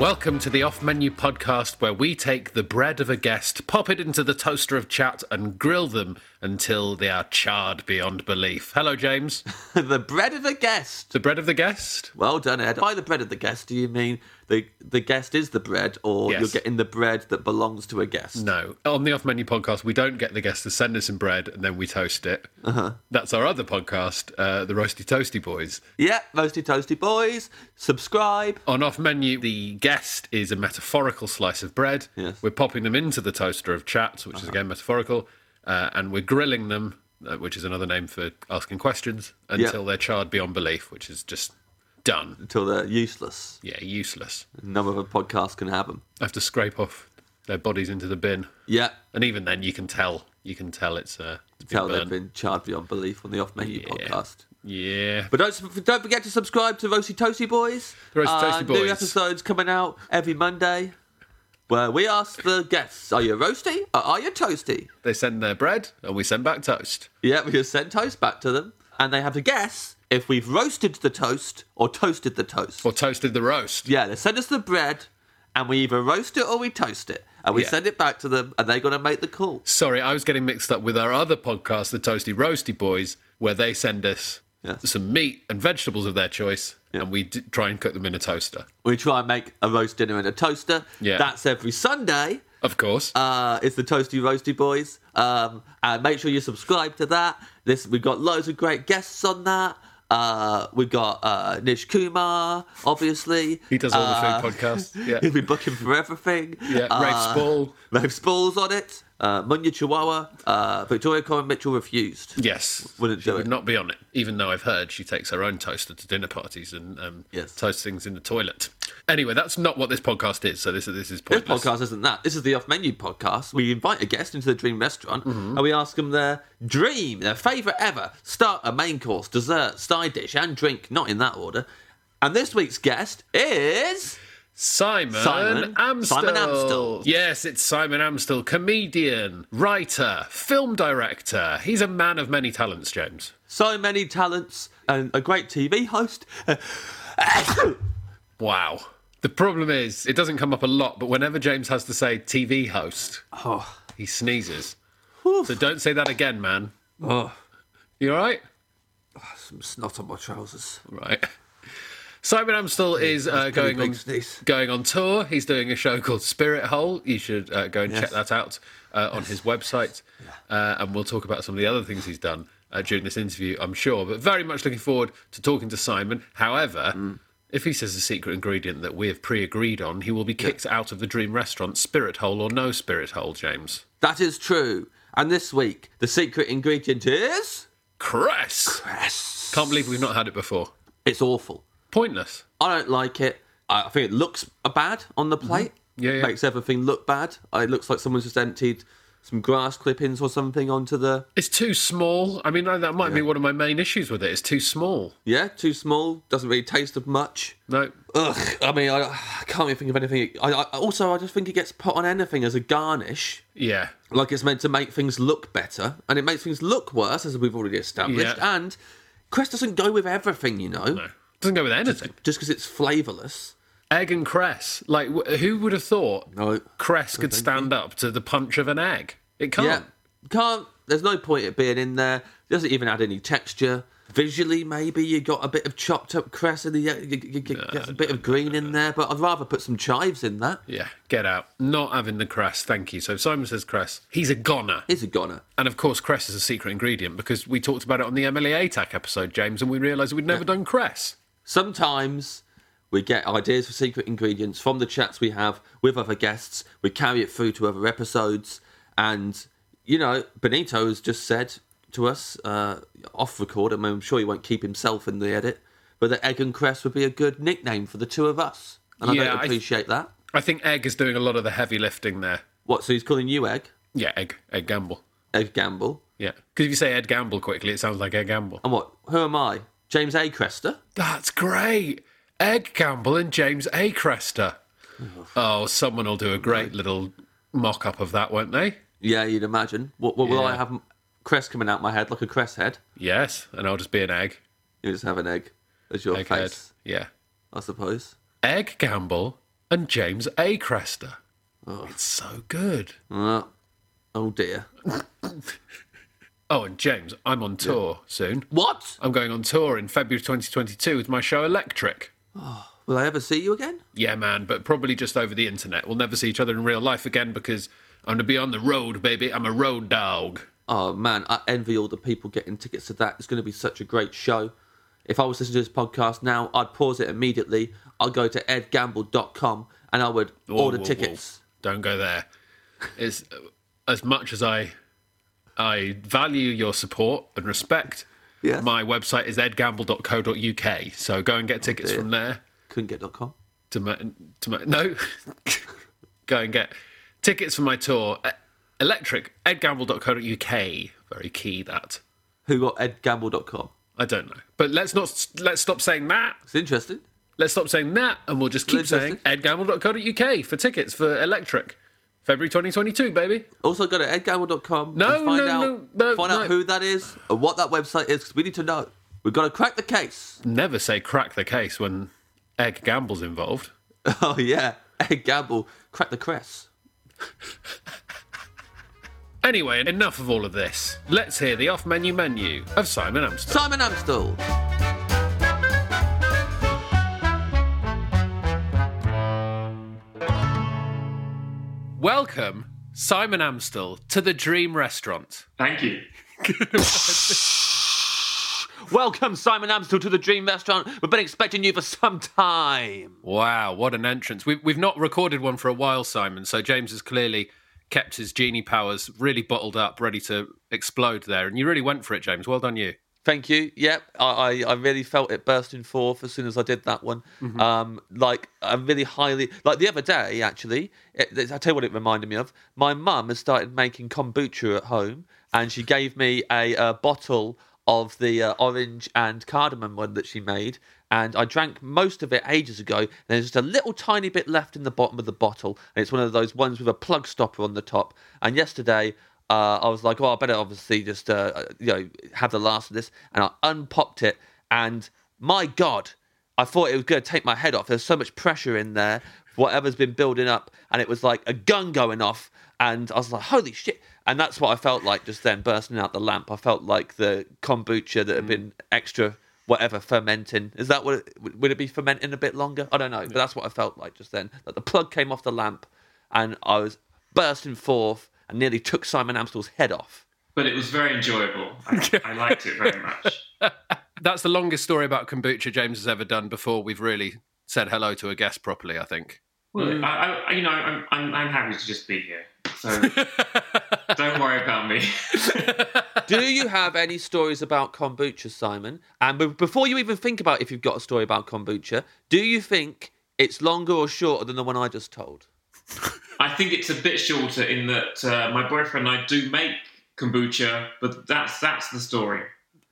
Welcome to the Off Menu podcast, where we take the bread of a guest, pop it into the toaster of chat, and grill them until they are charred beyond belief. Hello, James. the bread of the guest. The bread of the guest? Well done, Ed. By the bread of the guest, do you mean the the guest is the bread, or Yes. you're getting the bread that belongs to a guest? No. On the Off Menu podcast, we don't get the guest to send us some bread and then we toast it. Uh-huh. That's our other podcast, uh, the Roasty Toasty Boys. Yeah, roasty toasty boys. Subscribe. On Off Menu, the guest is a metaphorical slice of bread. Yes. We're popping them into the toaster of chats, which is again metaphorical, uh, and we're grilling them, uh, which is another name for asking questions, until they're charred beyond belief, which is just done. Until they're useless. Yeah, useless. None of a podcast can have them. have to scrape off their bodies into the bin, Yeah, and even then, you can tell. You can tell it's uh, it's been tell they've been charred beyond belief on the Off Menu Yeah. podcast. Yeah, But don't don't forget to subscribe to Roasty Toasty Boys. The Roasty Toasty Uh, Boys. New episodes coming out every Monday, where we ask the guests: Are you roasty or are you toasty? they send their bread, and we send back toast. Yeah, we just send toast back to them, and they have to guess if we've roasted the toast or toasted the toast. Or toasted the roast. Yeah, they send us the bread, and we either roast it or we toast it, and we Yeah. send it back to them, and they're going to make the call. Sorry, I was getting mixed up with our other podcast, the Toasty Roasty Boys, where they send us Yes. some meat and vegetables of their choice, Yeah. and we d- try and cook them in a toaster. We try and make a roast dinner in a toaster. Yeah. That's every Sunday. Of course. Uh, it's the Toasty Roasty Boys. Um, and make sure you subscribe to that. This we've got loads of great guests on that. Uh, we've got uh, Nish Kumar, obviously. he does all Uh, the food podcasts. Yeah. He'll be booking for everything. Yeah, Uh, Rafe Spall. Rafe Spall's on it. Uh, Munya Chawawa. Uh, Victoria Coren Mitchell refused. Yes, Wouldn't she do would it. not be on it. Even though I've heard she takes her own toaster to dinner parties and um, Yes. toasts things in the toilet. Anyway, that's not what this podcast is. So this this is pointless. This podcast isn't that. This is the off menu podcast. We invite a guest into the dream restaurant Mm-hmm. and we ask them their dream, their favourite ever starter, main course, dessert, side dish, and drink, not in that order. And this week's guest is. Simon, Simon- Amstell. Simon Amstell. Yes, it's Simon Amstell, comedian, writer, film director. He's a man of many talents, James. So many talents and a great TV host. Wow. The problem is, it doesn't come up a lot, but whenever James has to say TV host, oh, he sneezes. So don't say that again, man. oh, You all right? some snot on my trousers. Right. Simon Amstell is uh, going on sneeze. going on tour. He's doing a show called Spirit Hole. You should uh, go and Yes. check that out uh, on his website, uh, and we'll talk about some of the other things he's done. uh, during this interview, I'm sure. But very much looking forward to talking to Simon. However, Mm. if he says a secret ingredient that we have pre agreed on, he will be kicked out of the dream restaurant, spirit hole or no spirit hole, James. That is true. And this week, the secret ingredient is. Cress! Yes. Can't believe we've not had it before. It's awful. Pointless. I don't like it. I think it looks bad on the plate. Mm-hmm. Yeah, yeah. Makes everything look bad. Uh, It looks like someone's just emptied some grass clippings or something onto the. It's too small. I mean, that might be one of my main issues with it. It's too small. Yeah, too small. Doesn't really taste of much. No. Ugh. I mean, I, I can't even think of anything. I, I also I just think it gets put on anything as a garnish. Yeah. like it's meant to make things look better, and it makes things look worse, as we've already established. Yeah. And cress doesn't go with everything, you know, No. Doesn't go with anything. just because it's flavourless. Egg and cress. Like, wh- who would have thought No. cress could stand up to the punch of an egg? It can't. Yeah, can't. There's no point it being in there. It doesn't even add any texture. Visually, maybe you got a bit of chopped up cress and you, you, you, you get a bit of green in there, but I'd rather put some chives in that. Yeah, get out. Not having the cress, thank you. So Simon says cress. He's a goner. He's a goner. And of course, cress is a secret ingredient because we talked about it on the Emily Atack episode, James, and we realised we'd never done cress. Sometimes we get ideas for secret ingredients from the chats we have with other guests. We carry it through to other episodes. And, you know, Benito has just said to us uh, off record, I mean, I'm sure he won't keep himself in the edit, but that Egg and Cress would be a good nickname for the two of us. And I don't I- appreciate that. I think Egg is doing a lot of the heavy lifting there. What, so he's calling you Egg? Yeah, Egg. Egg Gamble. Egg Gamble? Yeah. Because if you say Ed Gamble quickly, it sounds like Egg Gamble. And what? Who am I? James A. Crester? That's great. Egg Campbell and James A. Crester. Oh, someone will do a great little mock up of that, won't they? Yeah, you'd imagine. What, what will Yeah. I have? Cress coming out my head like a cress head? Yes, and I'll just be an egg. You just have an egg as your Egghead. face, Yeah. I suppose. Egg Gamble and James A. Crester. It's so good. Uh, oh dear. Oh, and James, I'm on tour soon. What? I'm going on tour in February 2022 with my show Electric. Oh, will I ever see you again? Yeah, man, but probably just over the internet. We'll never see each other in real life again because I'm going to be on the road, baby. I'm a road dog. Oh man, I envy all the people getting tickets to that. It's going to be such a great show. If I was listening to this podcast now, I'd pause it immediately. I'd go to edgamble.com and I would Whoa, order whoa, whoa. tickets. Don't go there. It's uh, as much as I I value your support and respect. Yes. My website is edgamble.co.uk, so go and get oh, tickets dear. from there. Couldn't get.com. To my, to my no, go and get tickets for my tour. Electric edgamble.co.uk. Very key that. Who got edgamble.com? I don't know, but let's not let's stop saying that. It's interesting. Let's stop saying that, and we'll just keep saying edgamble.co.uk for tickets for Electric, February 2022, baby. Also, go to edgamble.com No, find no, out, no, no, find no. out who that is and what that website is because we need to know. We've got to crack the case. Never say crack the case when Egg Gamble's involved. Oh, yeah. Egg Gamble, crack the cress. Anyway, enough of all of this. Let's hear the off menu menu of Simon Amstell. Simon Amstell. Welcome, Simon Amstell, to the Dream Restaurant. Thank you. Welcome, Simon Amstell, to the Dream Restaurant. We've been expecting you for some time. Wow, what an entrance. We've, we've not recorded one for a while, Simon, so James has clearly kept his genie powers really bottled up, ready to explode there. And you really went for it, James. Well done, you. Thank you. Yep, I, I, I really felt it bursting forth as soon as I did that one. Um, like I'm really highly like the other day actually. It, I tell you what it reminded me of. My mum has started making kombucha at home, and she gave me a, uh bottle of the uh, orange and cardamom one that she made. And I drank most of it ages ago. There's just a little tiny bit left in the bottom of the bottle, and it's one of those ones with a plug stopper on the top. And yesterday, uh, I was like, well, I better obviously just uh, you know have the last of this, and I unpopped it, and my God, I thought it was going to take my head off. There's so much pressure in there, whatever's been building up, and it was like a gun going off, and I was like, holy shit! And that's what I felt like just then, bursting out the lamp. I felt like the kombucha that had been extra. Whatever fermenting is that? What it, would it be fermenting a bit longer? I don't know, but that's what I felt like just then. That the plug came off the lamp, and I was bursting forth and nearly took Simon Amstell's head off. but it was very enjoyable. I, I liked it very much. That's the longest story about kombucha James has ever done before we've really said hello to a guest properly, I think. Well, mm. I, I, you know, I'm, I'm, I'm happy to just be here. So don't worry about me. Do you have any stories about kombucha, Simon? And before you even think about if you've got a story about kombucha, do you think it's longer or shorter than the one I just told? I think it's a bit shorter in that uh, my boyfriend and I do make kombucha, but that's that's the story.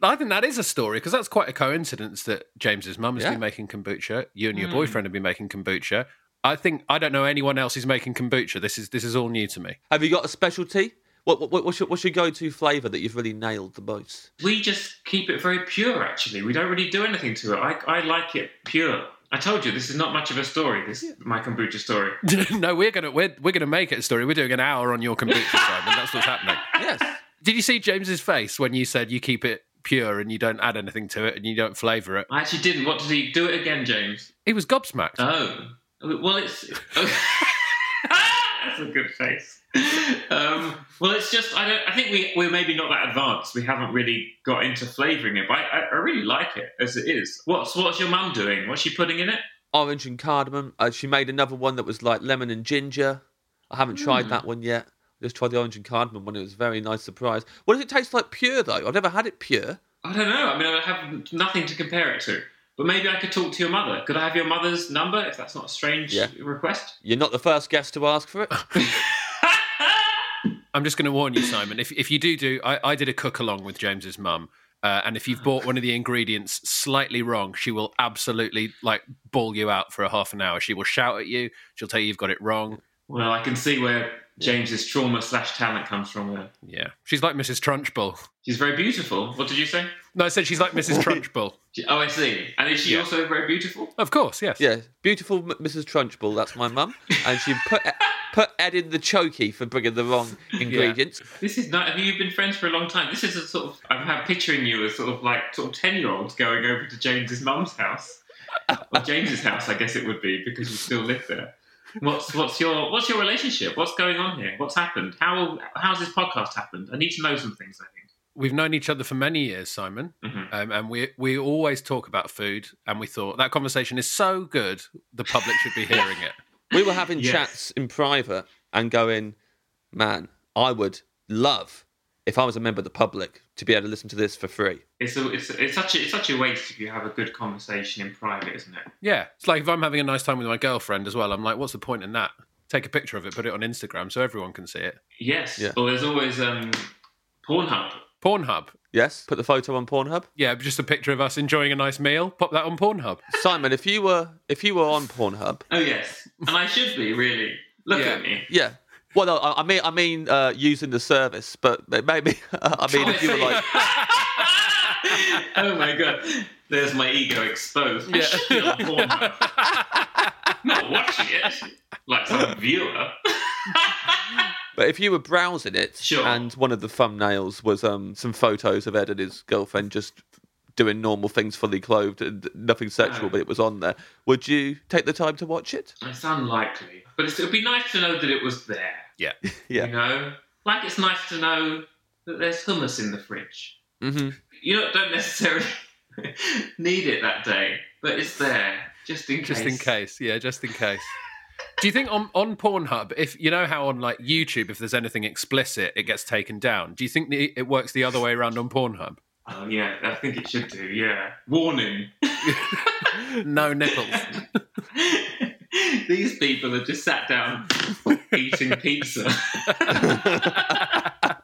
I think that is a story because that's quite a coincidence that James's mum has Yeah. been making kombucha. You and your boyfriend have been making kombucha. I think I don't know anyone else who's making kombucha. This is this is all new to me. Have you got a specialty? What, what, what's, your, what's your go-to flavour that you've really nailed the most? We just keep it very pure. Actually, we don't really do anything to it. I, I like it pure. I told you this is not much of a story. This is my kombucha story. no, we're gonna we're, we're gonna make it a story. We're doing an hour on your kombucha, Simon. That's what's happening. Yes. Did you see James's face when you said you keep it pure and you don't add anything to it and you don't flavour it? I actually didn't. What did he do it again, James? He was gobsmacked. Oh, well, it's. That's a good face. Um, well, it's just I don't. I think we we're maybe not that advanced. We haven't really got into flavouring it, but I, I really like it as it is. What's What's your mum doing? What's she putting in it? Orange and cardamom. Uh, she made another one that was like lemon and ginger. I haven't tried Hmm. that one yet. I just tried the orange and cardamom one. It was a very nice surprise. What does it taste like pure, though? I've never had it pure. I don't know. I mean, I have nothing to compare it to. But maybe I could talk to your mother. Could I have your mother's number if that's not a strange Yeah. request? You're not the first guest to ask for it. I'm just going to warn you, Simon. If if you do do, I, I did a cook along with James's mum, uh, and if you've bought one of the ingredients slightly wrong, she will absolutely like bawl you out for a half an hour. She will shout at you. She'll tell you you've got it wrong. Well, I can see where James's trauma slash talent comes from. There, Yeah, she's like Mrs. Trunchbull. she's very beautiful. What did you say? No, I said she's like Mrs. Trunchbull. Oh, I see. And is she Yeah. also very beautiful? Of course, yes. yeah, beautiful M- Mrs. Trunchbull. That's my mum, and she put put Ed in the chokey for bringing the wrong ingredients. This is not. Have you been friends for a long time? This is a sort of. I'm ha- picturing you as sort of like sort of ten year olds going over to James's mum's house, or James's house, I guess it would be because you still live there. What's what's your what's your relationship? What's going on here? What's happened? How how's this podcast happened? I need to know some things. I think. We've known each other for many years, Simon, Mhm. um, and we we always talk about food. And we thought that conversation is so good, the public should be hearing it. We were having Yes. chats in private and going, man, I would love if I was a member of the public to be able to listen to this for free. It's a, it's it's such a it's such a waste if you have a good conversation in private, isn't it? Yeah, it's like if I'm having a nice time with my girlfriend as well. I'm like, what's the point in that? Take a picture of it, put it on Instagram so everyone can see it. Yes. Yeah. Or there's always um, Pornhub. Pornhub. Yes, put the photo on Pornhub. Yeah, just a picture of us enjoying a nice meal. Pop that on Pornhub. Simon, if you were if you were on Pornhub, Oh yes, and I should be really. Look Yeah. at me. yeah. Well, no, I I mean, I mean, uh, using the service, but maybe, I mean, if you were like, oh my god, there's my ego exposed. Yeah. should be. Not watching it like some viewer. But if you were browsing it, Sure. and one of the thumbnails was um some photos of Ed and his girlfriend just doing normal things, fully clothed, and nothing sexual, but it was on there. Would you take the time to watch it? It's unlikely, but it's, it'd be nice to know that it was there. Yeah. Yeah. You know, like it's nice to know that there's hummus in the fridge. hmm You don't, don't necessarily need it that day, but it's there just in case. Just in case. Yeah, just in case. Do you think on, on Pornhub, if you know how on like YouTube, if there's anything explicit, it gets taken down? Do you think the, it works the other way around on Pornhub? Oh yeah, I think it should do. Yeah, warning. No nipples. These people have just sat down eating pizza.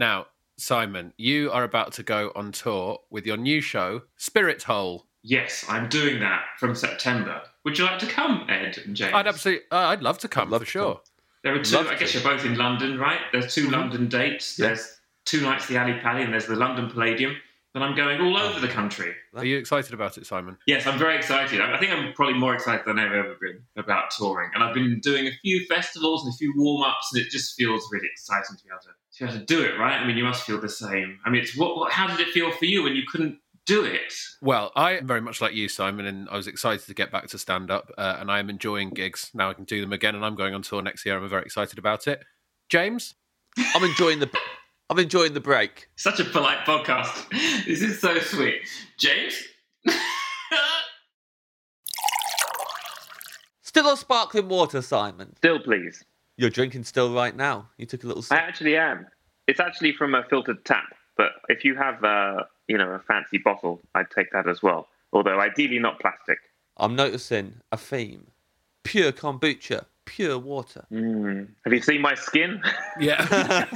Now, Simon, you are about to go on tour with your new show, Spirit Hole. Yes, I'm doing that from September. Would you like to come, Ed and James? I'd absolutely, uh, I'd love to come love for to sure. come. There are two. love I guess to. you're both in London, right? There's 2 London dates. Yeah. There's two nights at the Ally Pally, and there's the London Palladium. And I'm going all over the country. Are you excited about it, Simon? Yes, I'm very excited. I I think I'm probably more excited than I've ever been about touring. And I've been doing a few festivals and a few warm ups, and it just feels really exciting to be able to, to, be able to do it, right? I mean, you must feel the same. I mean, it's what, what, how did it feel for you when you couldn't do it? Well, I am very much like you, Simon, and I was excited to get back to stand up, uh, and I am enjoying gigs. Now I can do them again, and I'm going on tour next year. I'm very excited about it. James? I'm enjoying the. I'm enjoying the break. Such a polite podcast. This is so sweet. James? Still on sparkling water, Simon. Still, please. You're drinking still right now. You took a little Sip. I actually am. It's actually from a filtered tap, but if you have, uh, you know, a fancy bottle, I'd take that as well. Although ideally not plastic. I'm noticing a theme. Pure kombucha, pure water. Mm. Have you seen my skin? Yeah.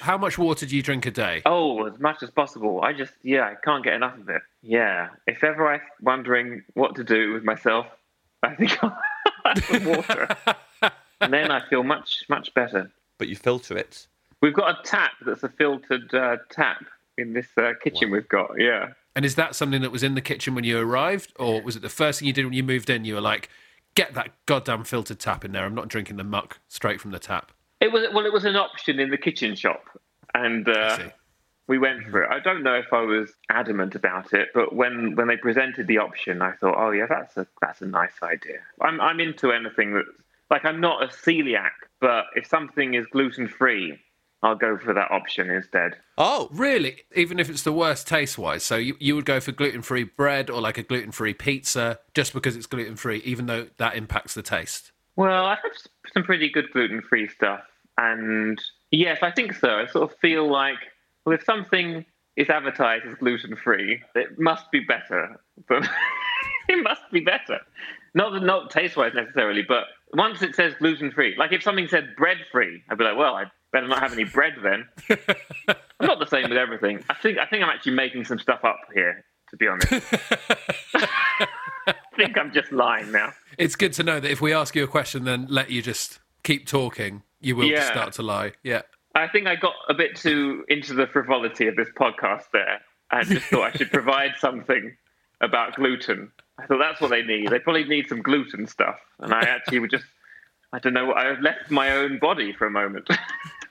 How much water do you drink a day? oh, as much as possible. I just, yeah, I can't get enough of it. Yeah. If ever I'm wondering what to do with myself, I think I'll have some water. and then I feel much, much better. But you filter it. We've got a tap that's a filtered uh, tap in this uh, kitchen we've got. Yeah. And is that something that was in the kitchen when you arrived, or was it the first thing you did when you moved in? You were like, "Get that goddamn filtered tap in there. I'm not drinking the muck straight from the tap." It was well, it was an option in the kitchen shop, and uh, we went for it. I don't know if I was adamant about it, but when when they presented the option, I thought, oh yeah, that's a that's a nice idea. I'm I'm into anything that's like I'm not a celiac, but if something is gluten free, I'll go for that option instead. Oh, Really, even if it's the worst taste wise, so you, you would go for gluten free bread or like a gluten free pizza just because it's gluten free, even though that impacts the taste. Well, I have s- some pretty good gluten free stuff. And yes, I think so. I sort of feel like, well, if something is advertised as gluten free, it must be better. But it must be better. Not that- not taste wise necessarily, but once it says gluten free, like if something said bread free, I'd be like, well, I better not have any bread then. I'm not the same with everything. I think I think I'm actually making some stuff up here, to be honest. I think I'm just lying now. It's good to know that if we ask you a question, then let you just keep talking, you will Yeah. start to lie. Yeah. I think I got a bit too into the frivolity of this podcast there. I just thought I should provide something about gluten. I thought that's what they need. They probably need some gluten stuff. And I actually would just, I don't know, I left my own body for a moment.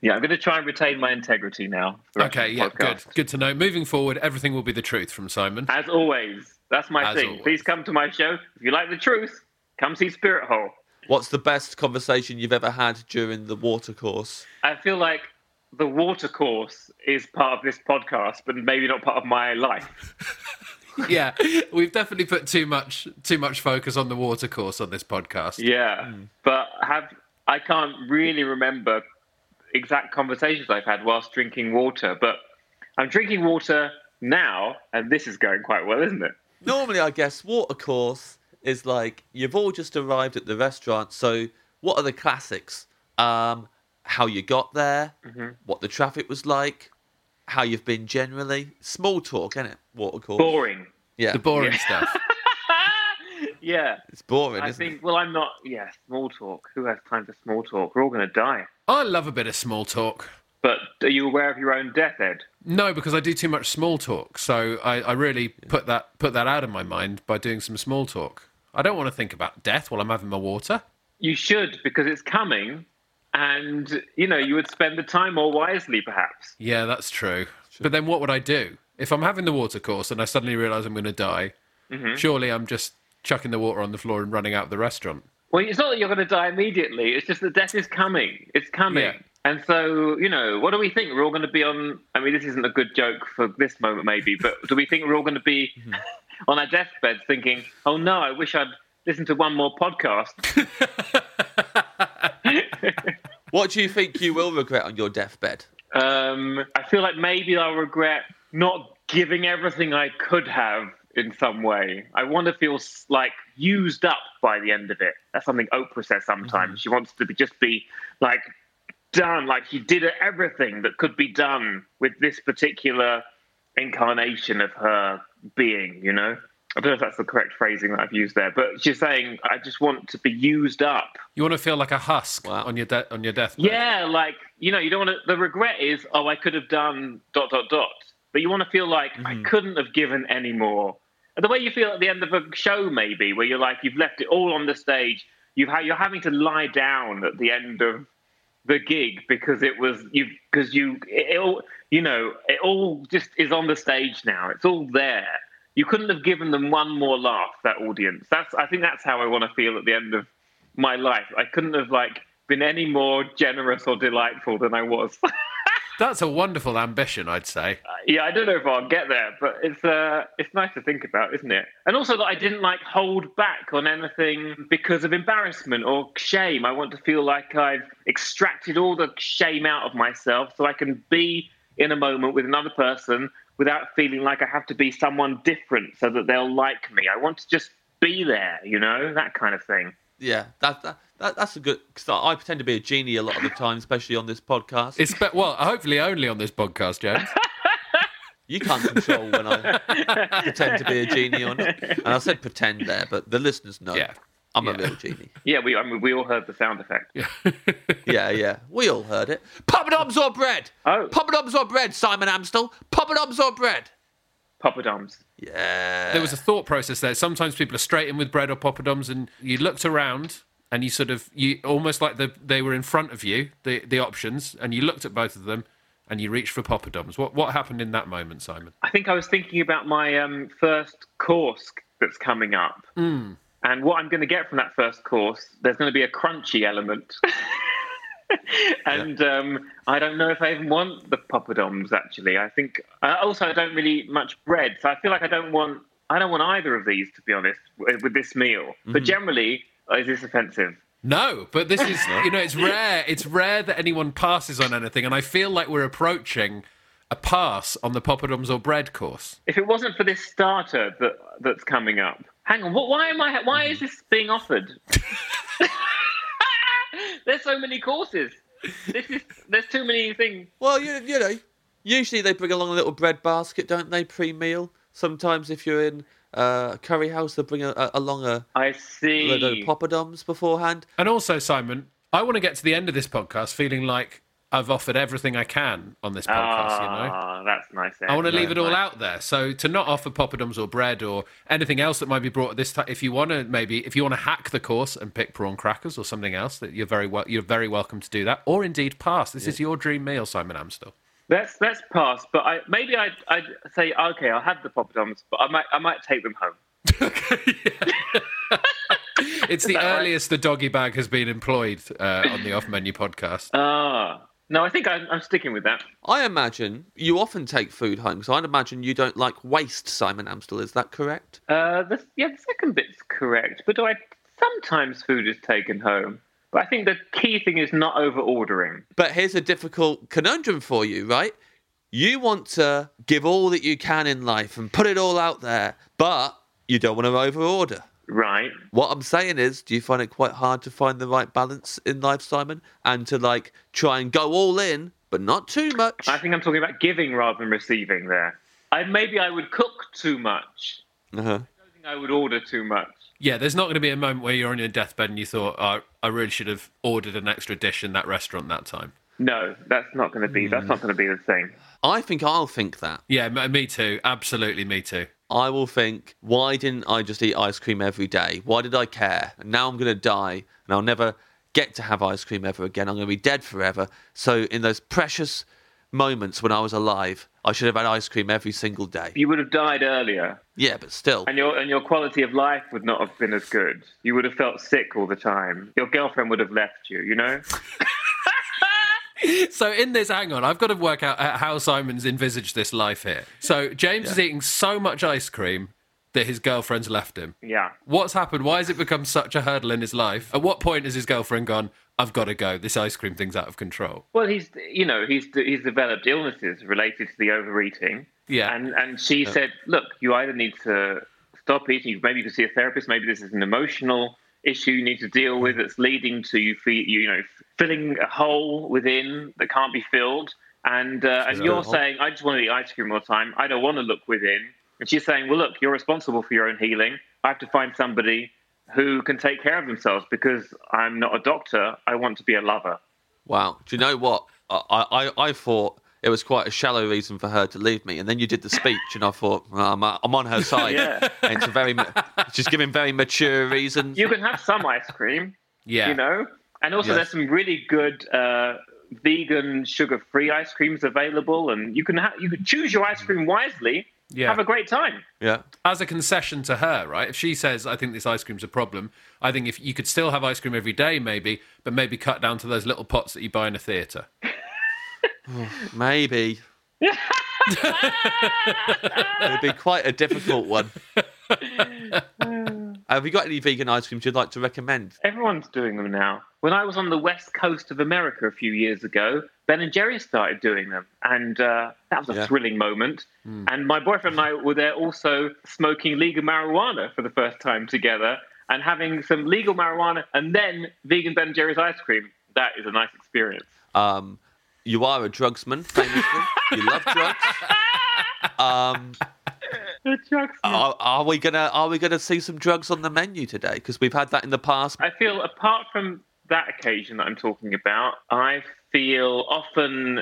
yeah, I'm going to try and retain my integrity now. for the rest Okay, yeah, good. podcast. Good to know. Moving forward, everything will be the truth from Simon. As always, that's my As thing. always. Please come to my show. If you like the truth, come see Spirit Hole. what's the best conversation you've ever had during the water course? I feel like the water course is part of this podcast, but maybe not part of my life. yeah, we've definitely put too much too much focus on the water course on this podcast. Yeah, hmm. but have I can't really remember exact conversations I've had whilst drinking water. But I'm drinking water now, and this is going quite well, isn't it? Normally, I guess water course is like you've all just arrived at the restaurant. So, what are the classics? Um, how you got there, what the traffic was like, how you've been generally. Small talk, isn't it? Water course. Boring. Yeah, The boring stuff. yeah, it's boring, I isn't think. it? Well, I'm not. Yeah, small talk. Who has time for small talk? We're all going to die. I love a bit of small talk. But are you aware of your own death, Ed? No, because I do too much small talk. So I, I really put that put that out of my mind by doing some small talk. I don't want to think about death while I'm having my water. You should, because it's coming, and you know you would spend the time more wisely, perhaps. Yeah, that's true. But then what would I do if I'm having the water course and I suddenly realise I'm going to die? Mm-hmm. Surely I'm just chucking the water on the floor and running out of the restaurant. Well, it's not that you're going to die immediately. It's just that death is coming. It's coming. Yeah. And so, you know, what do we think? We're all going to be on. I mean, this isn't a good joke for this moment, maybe, but do we think we're all going to be on our deathbeds thinking, oh no, I wish I'd listened to one more podcast? What do you think you will regret on your deathbed? Um, I feel like maybe I'll regret not giving everything I could have in some way. I want to feel like used up by the end of it. That's something Oprah says sometimes. Mm-hmm. She wants to be just be like done, like she did everything that could be done with this particular incarnation of her being, you know? I don't know if that's the correct phrasing that I've used there, but she's saying, I just want to be used up. You want to feel like a husk Wow. on your de- on your deathbed. Yeah, like you know, you don't want to. The regret is, oh, I could have done dot dot dot, but you want to feel like I mm-hmm. couldn't have given any more. The way you feel at the end of a show, maybe, where you're like you've left it all on the stage. You've ha- you're having to lie down at the end of the gig because it was you because you it all you know it all just is on the stage now. It's all there. You couldn't have given them one more laugh. That audience. That's I think that's how I want to feel at the end of my life. I couldn't have like been any more generous or delightful than I was. That's a wonderful ambition, I'd say. yeah, I don't know if I'll get there, but it's uh, it's nice to think about, isn't it? And also that I didn't like hold back on anything because of embarrassment or shame. I want to feel like I've extracted all the shame out of myself, so I can be in a moment with another person without feeling like I have to be someone different so that they'll like me. I want to just be there, you know, that kind of thing. Yeah, that, that, that that's a good. Because I I pretend to be a genie a lot of the time, especially on this podcast. It's be- well, hopefully only on this podcast, James. You can't control when I pretend to be a genie or not. And I said pretend there, but the listeners know. Yeah. I'm a Yeah. real genie. Yeah, we I mean, we all heard the sound effect. Yeah, yeah. We all heard it. Poppadoms or bread? Oh. Poppadoms or bread, Simon Amstell? Poppadoms or bread? Poppadoms. Yeah. there was a thought process there. Sometimes people are straight in with bread or poppadoms, and you looked around and you sort of you almost like the, they were in front of you, the the options, and you looked at both of them and you reached for poppadoms. What what happened in that moment, Simon? I think I was thinking about my um, first course that's coming up. And what I'm going to get from that first course, there's going to be a crunchy element. and um, I don't know if I even want the poppadoms. Actually, I think uh, also I don't really eat much bread, so I feel like I don't want I don't want either of these to be honest with, this meal. But generally, Oh, is this offensive? No, but this is you know it's rare. It's rare that anyone passes on anything, and I feel like we're approaching a pass on the poppadoms or bread course. If it wasn't for this starter that that's coming up, hang on. What? Why am I? Why is this being offered? There's so many courses. This is there's too many things. Well, you, you know, usually they bring along a little bread basket, don't they, pre-meal? Sometimes if you're in uh, a curry house, they'll bring a, a, along a I see. load of poppadoms beforehand. And also, Simon, I want to get to the end of this podcast feeling like I've offered everything I can on this podcast. you know. Ah, that's nice. I want to leave it all out there. So to not offer poppadoms or bread or anything else that might be brought at this time, if you want to maybe if you want to hack the course and pick prawn crackers or something else, that you're very well you're very welcome to do that. Or indeed pass. This is your dream meal, Simon Amstell. Let's let's pass. But I maybe I'd, I'd say okay, I'll have the poppadoms, but I might I might take them home. It's the that right? earliest the doggy bag has been employed uh, on the off menu podcast. Ah, no, I think I'm, I'm sticking with that. I imagine you often take food home, so I'd imagine you don't like waste, Simon Amstell. Is that correct? Uh, the, yeah, the second bit's correct. But do I sometimes food is taken home? But I think the key thing is not over ordering. But here's a difficult conundrum for you, right? You want to give all that you can in life and put it all out there, but you don't want to overorder. Right. What I'm saying is, do you find it quite hard to find the right balance in life, Simon? And to like try and go all in, but not too much? I think I'm talking about giving rather than receiving there. I maybe I would cook too much. Uh-huh. I don't think I would order too much. Yeah, there's not going to be a moment where you're on your deathbed and you thought, oh, I really should have ordered an extra dish in that restaurant that time. No, that's not going to be. That's not mm. going to be the thing. I think I'll think that. Yeah, m- me too. Absolutely, me too. I will think, why didn't I just eat ice cream every day? Why did I care? And now I'm going to die and I'll never get to have ice cream ever again. I'm going to be dead forever. So, in those precious moments when I was alive, I should have had ice cream every single day. You would have died earlier, Yeah, but still. and your and your quality of life would not have been as good. You would have felt sick all the time. Your girlfriend would have left you. You know. So in this, hang on, I've got to work out uh, how Simon's envisaged this life here. So James is eating so much ice cream that his girlfriend's left him. Yeah. What's happened? Why has it become such a hurdle in his life? At what point has his girlfriend gone? I've got to go. This ice cream thing's out of control. Well, he's you know he's he's developed illnesses related to the overeating. Yeah. And and she said, look, you either need to stop eating. Maybe you can see a therapist. Maybe this is an emotional issue you need to deal with that's leading to you feel you know filling a hole within that can't be filled. And uh, and you're saying, I just want to eat ice cream all the time. I don't want to look within. And she's saying, well, look, you're responsible for your own healing. I have to find somebody who can take care of themselves because I'm not a doctor. I want to be a lover. Wow. Do you know what? I, I, I thought it was quite a shallow reason for her to leave me. And then you did the speech, and I thought, well, I'm, I'm on her side. Yeah. And it's a very, she's giving very mature reasons. You can have some ice cream. Yeah. you know. And also, Yes. there's some really good uh, vegan, sugar-free ice creams available, and you can ha- you can choose your ice cream wisely. Yeah. have a great time. Yeah. As a concession to her, right? If she says, I think this ice cream's a problem, I think if you could still have ice cream every day, maybe, but maybe cut down to those little pots that you buy in a theatre. Oh, maybe. It'd be quite a difficult one. Have you got any vegan ice creams you'd like to recommend? Everyone's doing them now. When I was on the west coast of America a few years ago, Ben and Jerry started doing them, and uh, that was a Yeah. thrilling moment. And my boyfriend and I were there also smoking legal marijuana for the first time together, and having some legal marijuana and then vegan Ben and Jerry's ice cream. That is a nice experience. Um, you are a drugsman, famously. you love drugs. Um, are, are we gonna are we gonna see some drugs on the menu today? Because we've had that in the past. I feel, apart from that occasion that I'm talking about, I feel often,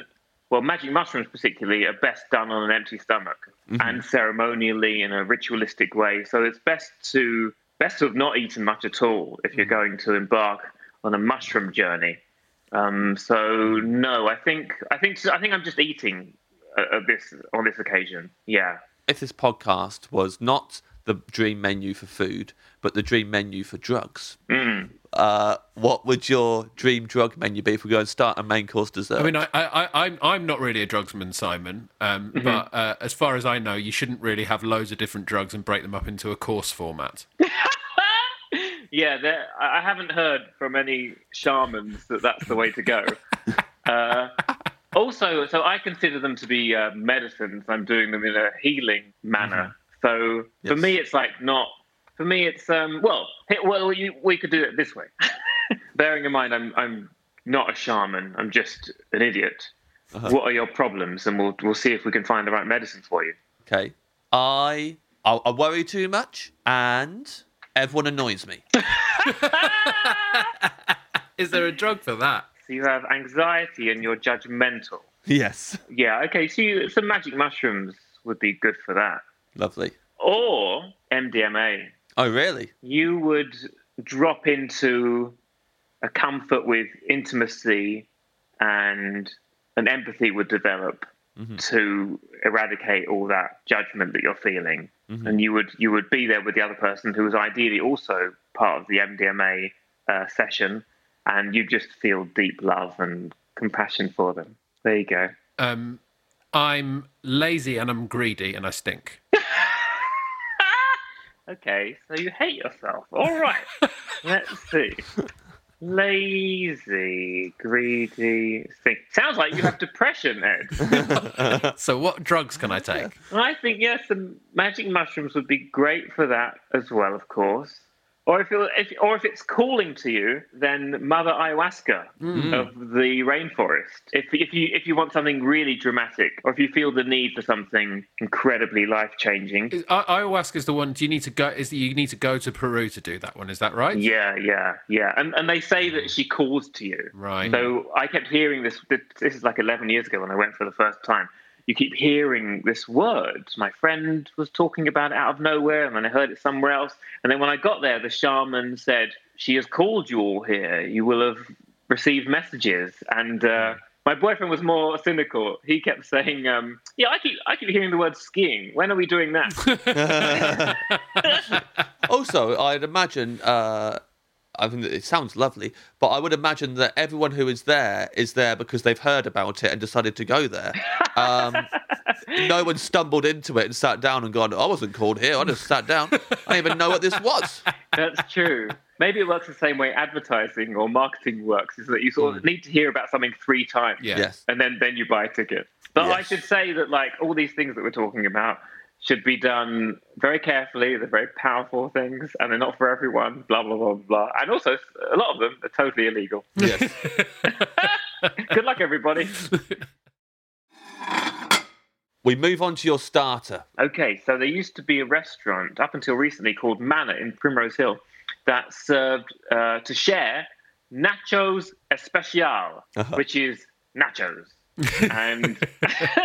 well, magic mushrooms particularly are best done on an empty stomach and ceremonially in a ritualistic way. So it's best to best to have not eaten much at all if you're going to embark on a mushroom journey. Um, so no, I think I think I think I'm just eating uh, this on this occasion. Yeah. If this podcast was not the dream menu for food, but the dream menu for drugs, uh, what would your dream drug menu be if we go and start a main course dessert? I mean, I, I, I, I'm, I'm not really a drugsman, Simon, um, but uh, as far as I know, you shouldn't really have loads of different drugs and break them up into a course format. Yeah, I I haven't heard from any shamans that that's the way to go. uh, also, so I consider them to be uh, medicines. I'm doing them in a healing manner. So for me, it's like not. For me, it's um. Well, he- well, you, we could do it this way. Bearing in mind, I'm I'm not a shaman. I'm just an idiot. What are your problems? And we'll we'll see if we can find the right medicine for you. okay, I, I I worry too much, and everyone annoys me. Is there a drug for that? You have anxiety and you're judgmental. yes, Yeah, okay, so you, some magic mushrooms would be good for that. lovely. Or MDMA. Oh, really? You would drop into a comfort with intimacy and an empathy would develop to eradicate all that judgment that you're feeling. And you would you would be there with the other person who was ideally also part of the MDMA uh, session, and you just feel deep love and compassion for them. There you go. Um, I'm lazy and I'm greedy and I stink. Okay, so you hate yourself. All right. Let's see. Lazy, greedy, think. Sounds like you have depression, Ed. So, what drugs can I take? I think yes, some magic mushrooms would be great for that as well, of course. Or if, if or if it's calling to you, then Mother Ayahuasca hmm. of the rainforest. If if you if you want something really dramatic, or if you feel the need for something incredibly life changing, Ayahuasca is the one. Do you need to go? Is you need to go to Peru to do that one? Is that right? Yeah, yeah, yeah. And and they say that she calls to you. Right. So I kept hearing this. This is like 11 years ago when I went for the first time. You keep hearing this word. My friend was talking about it out of nowhere, and then I heard it somewhere else. And then when I got there, the shaman said, "She has called you all here. You will have received messages." And uh, my boyfriend was more cynical. He kept saying, um, "Yeah, I keep I keep hearing the word skiing. When are we doing that?" also, I'd imagine. Uh, I think that it sounds lovely, but I would imagine that everyone who is there is there because they've heard about it and decided to go there. Um, no one stumbled into it and sat down and gone, "I wasn't called here. I just sat down. I didn't even know what this was." That's true. Maybe it works the same way advertising or marketing works, is that you sort of need to hear about something three times. Yeah. Yes. And then, then you buy a ticket. But I should say that like all these things that we're talking about should be done very carefully. They're very powerful things and they're not for everyone, blah blah blah blah. And also a lot of them are totally illegal. Yes. Good luck everybody. we move on to your starter. Okay, so there used to be a restaurant up until recently called Manna in Primrose Hill that served uh, to share nachos especial, which is nachos. And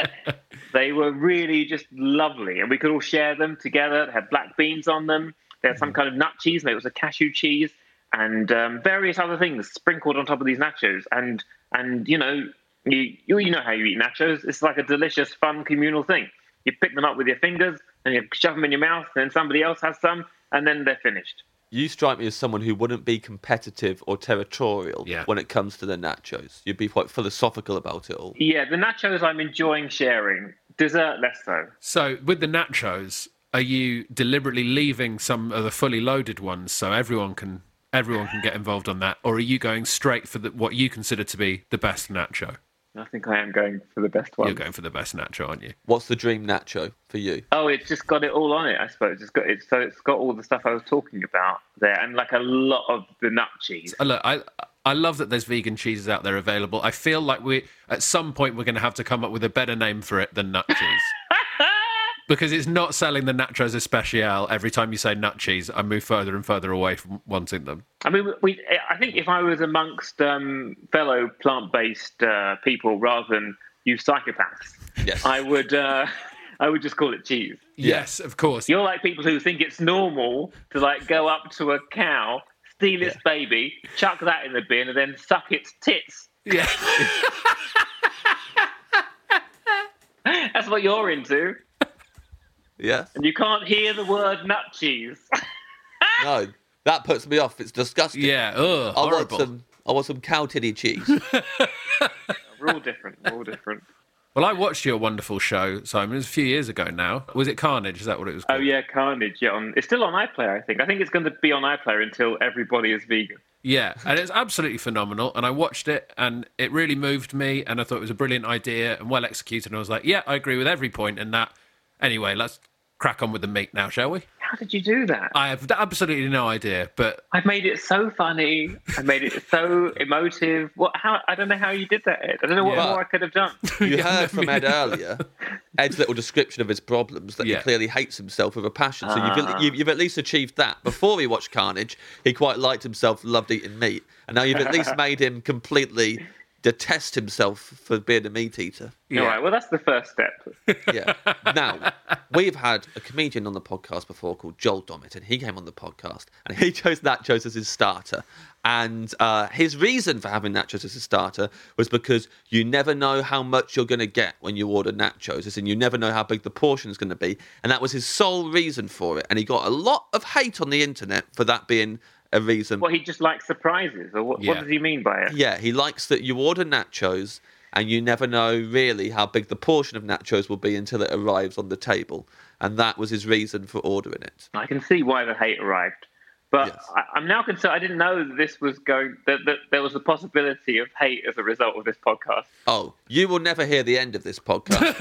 they were really just lovely. And we could all share them together. They had black beans on them. They had some kind of nut cheese, maybe it was a cashew cheese, and um, various other things sprinkled on top of these nachos. And and you know, you you you know how you eat nachos. It's like a delicious, fun communal thing. You pick them up with your fingers and you shove them in your mouth, and somebody else has some, and then they're finished. You strike me as someone who wouldn't be competitive or territorial Yeah. when it comes to the nachos. You'd be quite philosophical about it all. Yeah, the nachos I'm enjoying sharing. Dessert less so. So with the nachos, are you deliberately leaving some of the fully loaded ones so everyone can everyone can get involved on that, or are you going straight for the, what you consider to be the best nacho? I think I am going for the best one. You're going for the best nacho, aren't you? What's the dream nacho for you? Oh, it's just got it all on it, I suppose. It's got it, so it's got all the stuff I was talking about there, and like a lot of the nut cheese. Uh, Look, I I love that there's vegan cheeses out there available. I feel like we at some point we're going to have to come up with a better name for it than nut cheese. Because it's not selling the nachos especial. Every time you say nut cheese, I move further and further away from wanting them. I mean, we. I think if I was amongst um, fellow plant-based uh, people rather than you psychopaths, Yes. I would. Uh, I would just call it cheese. Yes, of course. You're like people who think it's normal to like go up to a cow, steal its baby, chuck that in the bin, and then suck its tits. Yeah. That's what you're into, Yes. and you can't hear the word nut cheese. No, that puts me off. It's disgusting. yeah. Ugh, I want horrible. some. I want some cow titty cheese. We're all different. We're all different. Well, I watched your wonderful show, Simon. It was a few years ago now. Was it Carnage? Is that what it was Oh yeah, Carnage. Yeah, on, it's still on iPlayer. I think. I think it's going to be on iPlayer until everybody is vegan. Yeah, and it's absolutely phenomenal. And I watched it, and it really moved me. And I thought it was a brilliant idea and well executed. And I was like, yeah, I agree with every point in that. Anyway, let's crack on with the meat now, shall we? How did you do that? I have absolutely no idea, but I've made it so funny. I made it so emotive. What? How? I don't know how you did that, Ed. I don't know what Yeah. more I could have done. You heard from Ed earlier, Ed's little description of his problems that Yeah. he clearly hates himself with a passion. So you've, Ah. you've, you've at least achieved that. Before he watched Carnage, he quite liked himself, loved eating meat, and now you've at least made him completely detest himself for being a meat eater. yeah. All right. Well, that's the first step. Yeah. now, we've had a comedian on the podcast before called Joel Dommett, and he came on the podcast and he chose nachos as his starter. And uh, his reason for having nachos as a starter was because you never know how much you're going to get when you order nachos, and you never know how big the portion is going to be. And that was his sole reason for it. And he got a lot of hate on the internet for that being a reason. What he just likes surprises, or what, Yeah. what does he mean by it? Yeah, he likes that you order nachos and you never know really how big the portion of nachos will be until it arrives on the table. And that was his reason for ordering it. I can see why the hate arrived, but Yes. I, I'm now concerned. I didn't know that this was going. That, that there was a possibility of hate as a result of this podcast. Oh, you will never hear the end of this podcast.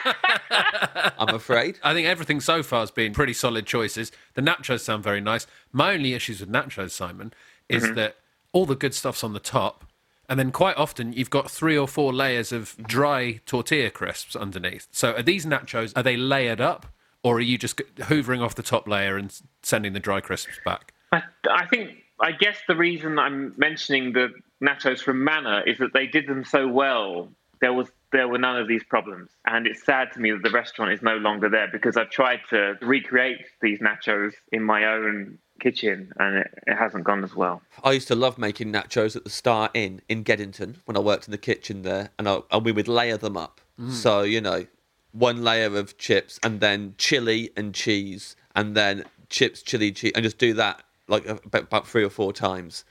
I'm afraid. I think everything so far has been pretty solid choices. The nachos sound very nice. My only issues with nachos, Simon, is Mm-hmm. that all the good stuff's on the top, and then quite often you've got three or four layers of dry tortilla crisps underneath. So are these nachos are they layered up, or are you just hoovering off the top layer and sending the dry crisps back? I, I think. I guess the reason I'm mentioning the nachos from Manna is that they did them so well. There was there were none of these problems, and it's sad to me that the restaurant is no longer there because I've tried to recreate these nachos in my own kitchen, and it, it hasn't gone as well. I used to love making nachos at the Star Inn in Geddington when I worked in the kitchen there, and, I, and we would layer them up. Mm. So, you know, one layer of chips and then chili and cheese, and then chips, chili, cheese, and just do that like about, three or four times.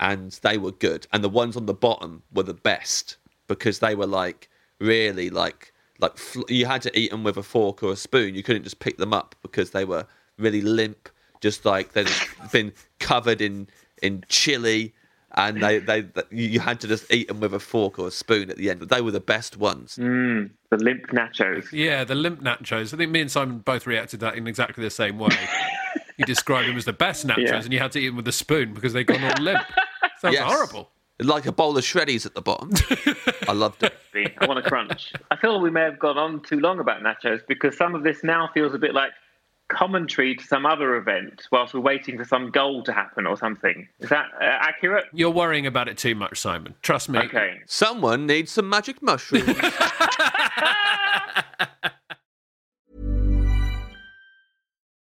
And they were good. And the ones on the bottom were the best because they were like really like like you had to eat them with a fork or a spoon. You couldn't just pick them up because they were really limp, just like they'd been covered in in chili, and they they you you had to just eat them with a fork or a spoon at the end. But they were the best ones. Mm, the limp nachos. Yeah, the limp nachos. I think me and Simon both reacted to that in exactly the same way. you described them as the best nachos, Yeah. and you had to eat them with a spoon because they'd gone all limp. Sounds Yes. horrible. Like a bowl of shreddies at the bottom. I loved it. I want to crunch. I feel we may have gone on too long about nachos because some of this now feels a bit like commentary to some other event whilst we're waiting for some goal to happen or something. Is that uh, accurate? You're worrying about it too much, Simon. Trust me. Okay. Someone needs some magic mushrooms.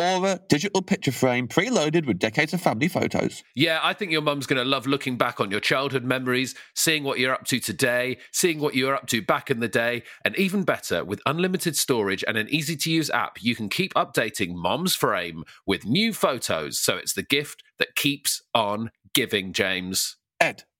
Aura digital picture frame preloaded with decades of family photos. Yeah, I think your mum's going to love looking back on your childhood memories, seeing what you're up to today, seeing what you were up to back in the day, and even better, with unlimited storage and an easy to use app, you can keep updating mom's frame with new photos. So it's the gift that keeps on giving, James. Ed,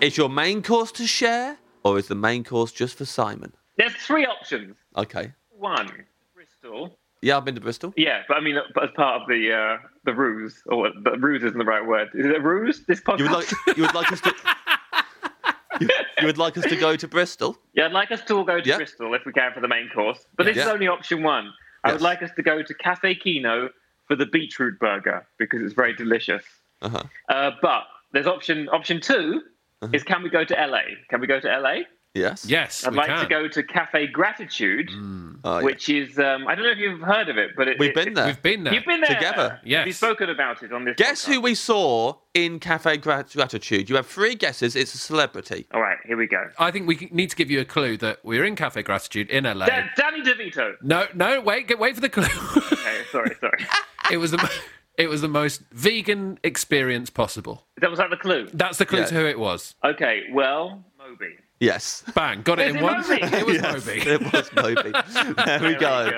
Is your main course to share, or is the main course just for Simon? There's three options. Okay. One, Bristol. Yeah, I've been to Bristol. Yeah, but I mean, but as part of the uh, the ruse, or the ruse isn't the right word. Is it a ruse? This podcast. You would like you would like us to you, you would like us to go to Bristol? Yeah, I'd like us to all go to Yeah. Bristol if we can for the main course. But this is only option one. I would like us to go to Cafe Kino for the beetroot burger because it's very delicious. Uh-huh. Uh, but there's option option 2 is can we go to LA? Can we go to LA? Yes. Yes, I'd we like can. to go to Cafe Gratitude, Oh, yeah. which is um, I don't know if you've heard of it, but it, We've it- been there. We've been there. You've been there Together. Yes. Have spoken about it on this? Guess podcast? who we saw in Cafe Gratitude? You have three guesses. It's a celebrity. All right, here we go. I think we need to give you a clue that we're in Cafe Gratitude in LA. Dan- Danny DeVito. no, no, wait, get, wait for the clue. Okay, sorry, sorry. it was the mo- it was the most vegan experience possible. That was that the clue. That's the clue Yeah. to who it was. Okay, well, Moby. Yes. Bang, got it Is in it one. Moby? It was Yes, Moby. It was Moby. there we go.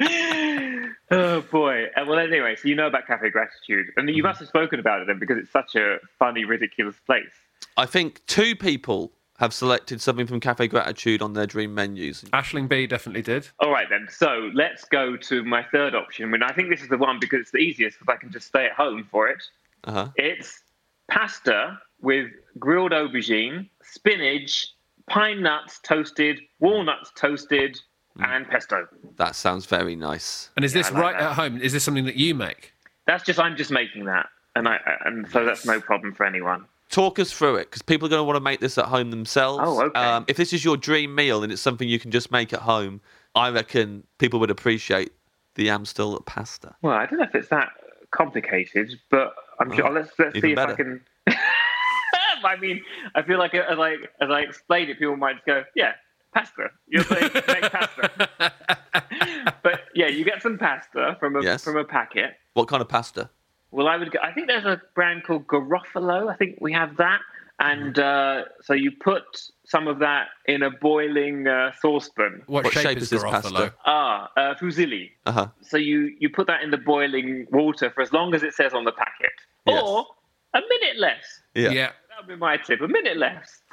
go. oh boy. Uh, well, anyway, so you know about Cafe Gratitude, and you must have spoken about it then because it's such a funny, ridiculous place. I think two people have selected something from Cafe Gratitude on their dream menus. Aisling Bea definitely did. All right then. So let's go to my third option. And I think this is the one because it's the easiest because I can just stay at home for it. Uh-huh. It's pasta with grilled aubergine, spinach, pine nuts toasted, walnuts toasted, and pesto. That sounds very nice. And is Yeah, this I like right that. at home? Is this something that you make? That's just I'm just making that, and I and so that's no problem for anyone. Talk us through it because people are going to want to make this at home themselves. Oh, okay. Um, if this is your dream meal and it's something you can just make at home, I reckon people would appreciate the Amstell pasta. Well, I don't know if it's that complicated, but I'm sure. Oh, let's let's see if I can. I mean, I feel like as I as I explain it, people might just go, "Yeah, pasta. You're saying make pasta. but yeah, you get some pasta from a Yes. from a packet. What kind of pasta? Well, I would. go- I think there's a brand called Garofalo. I think we have that, and Mm-hmm. uh, so you put some of that in a boiling uh, saucepan. What, What shape, shape is is this Garofalo? pasta? Ah, uh, fusilli. Uh huh. So you you put that in the boiling water for as long as it says on the packet, Yes. or a minute less. Yeah. Yeah. That would be my tip. A minute less.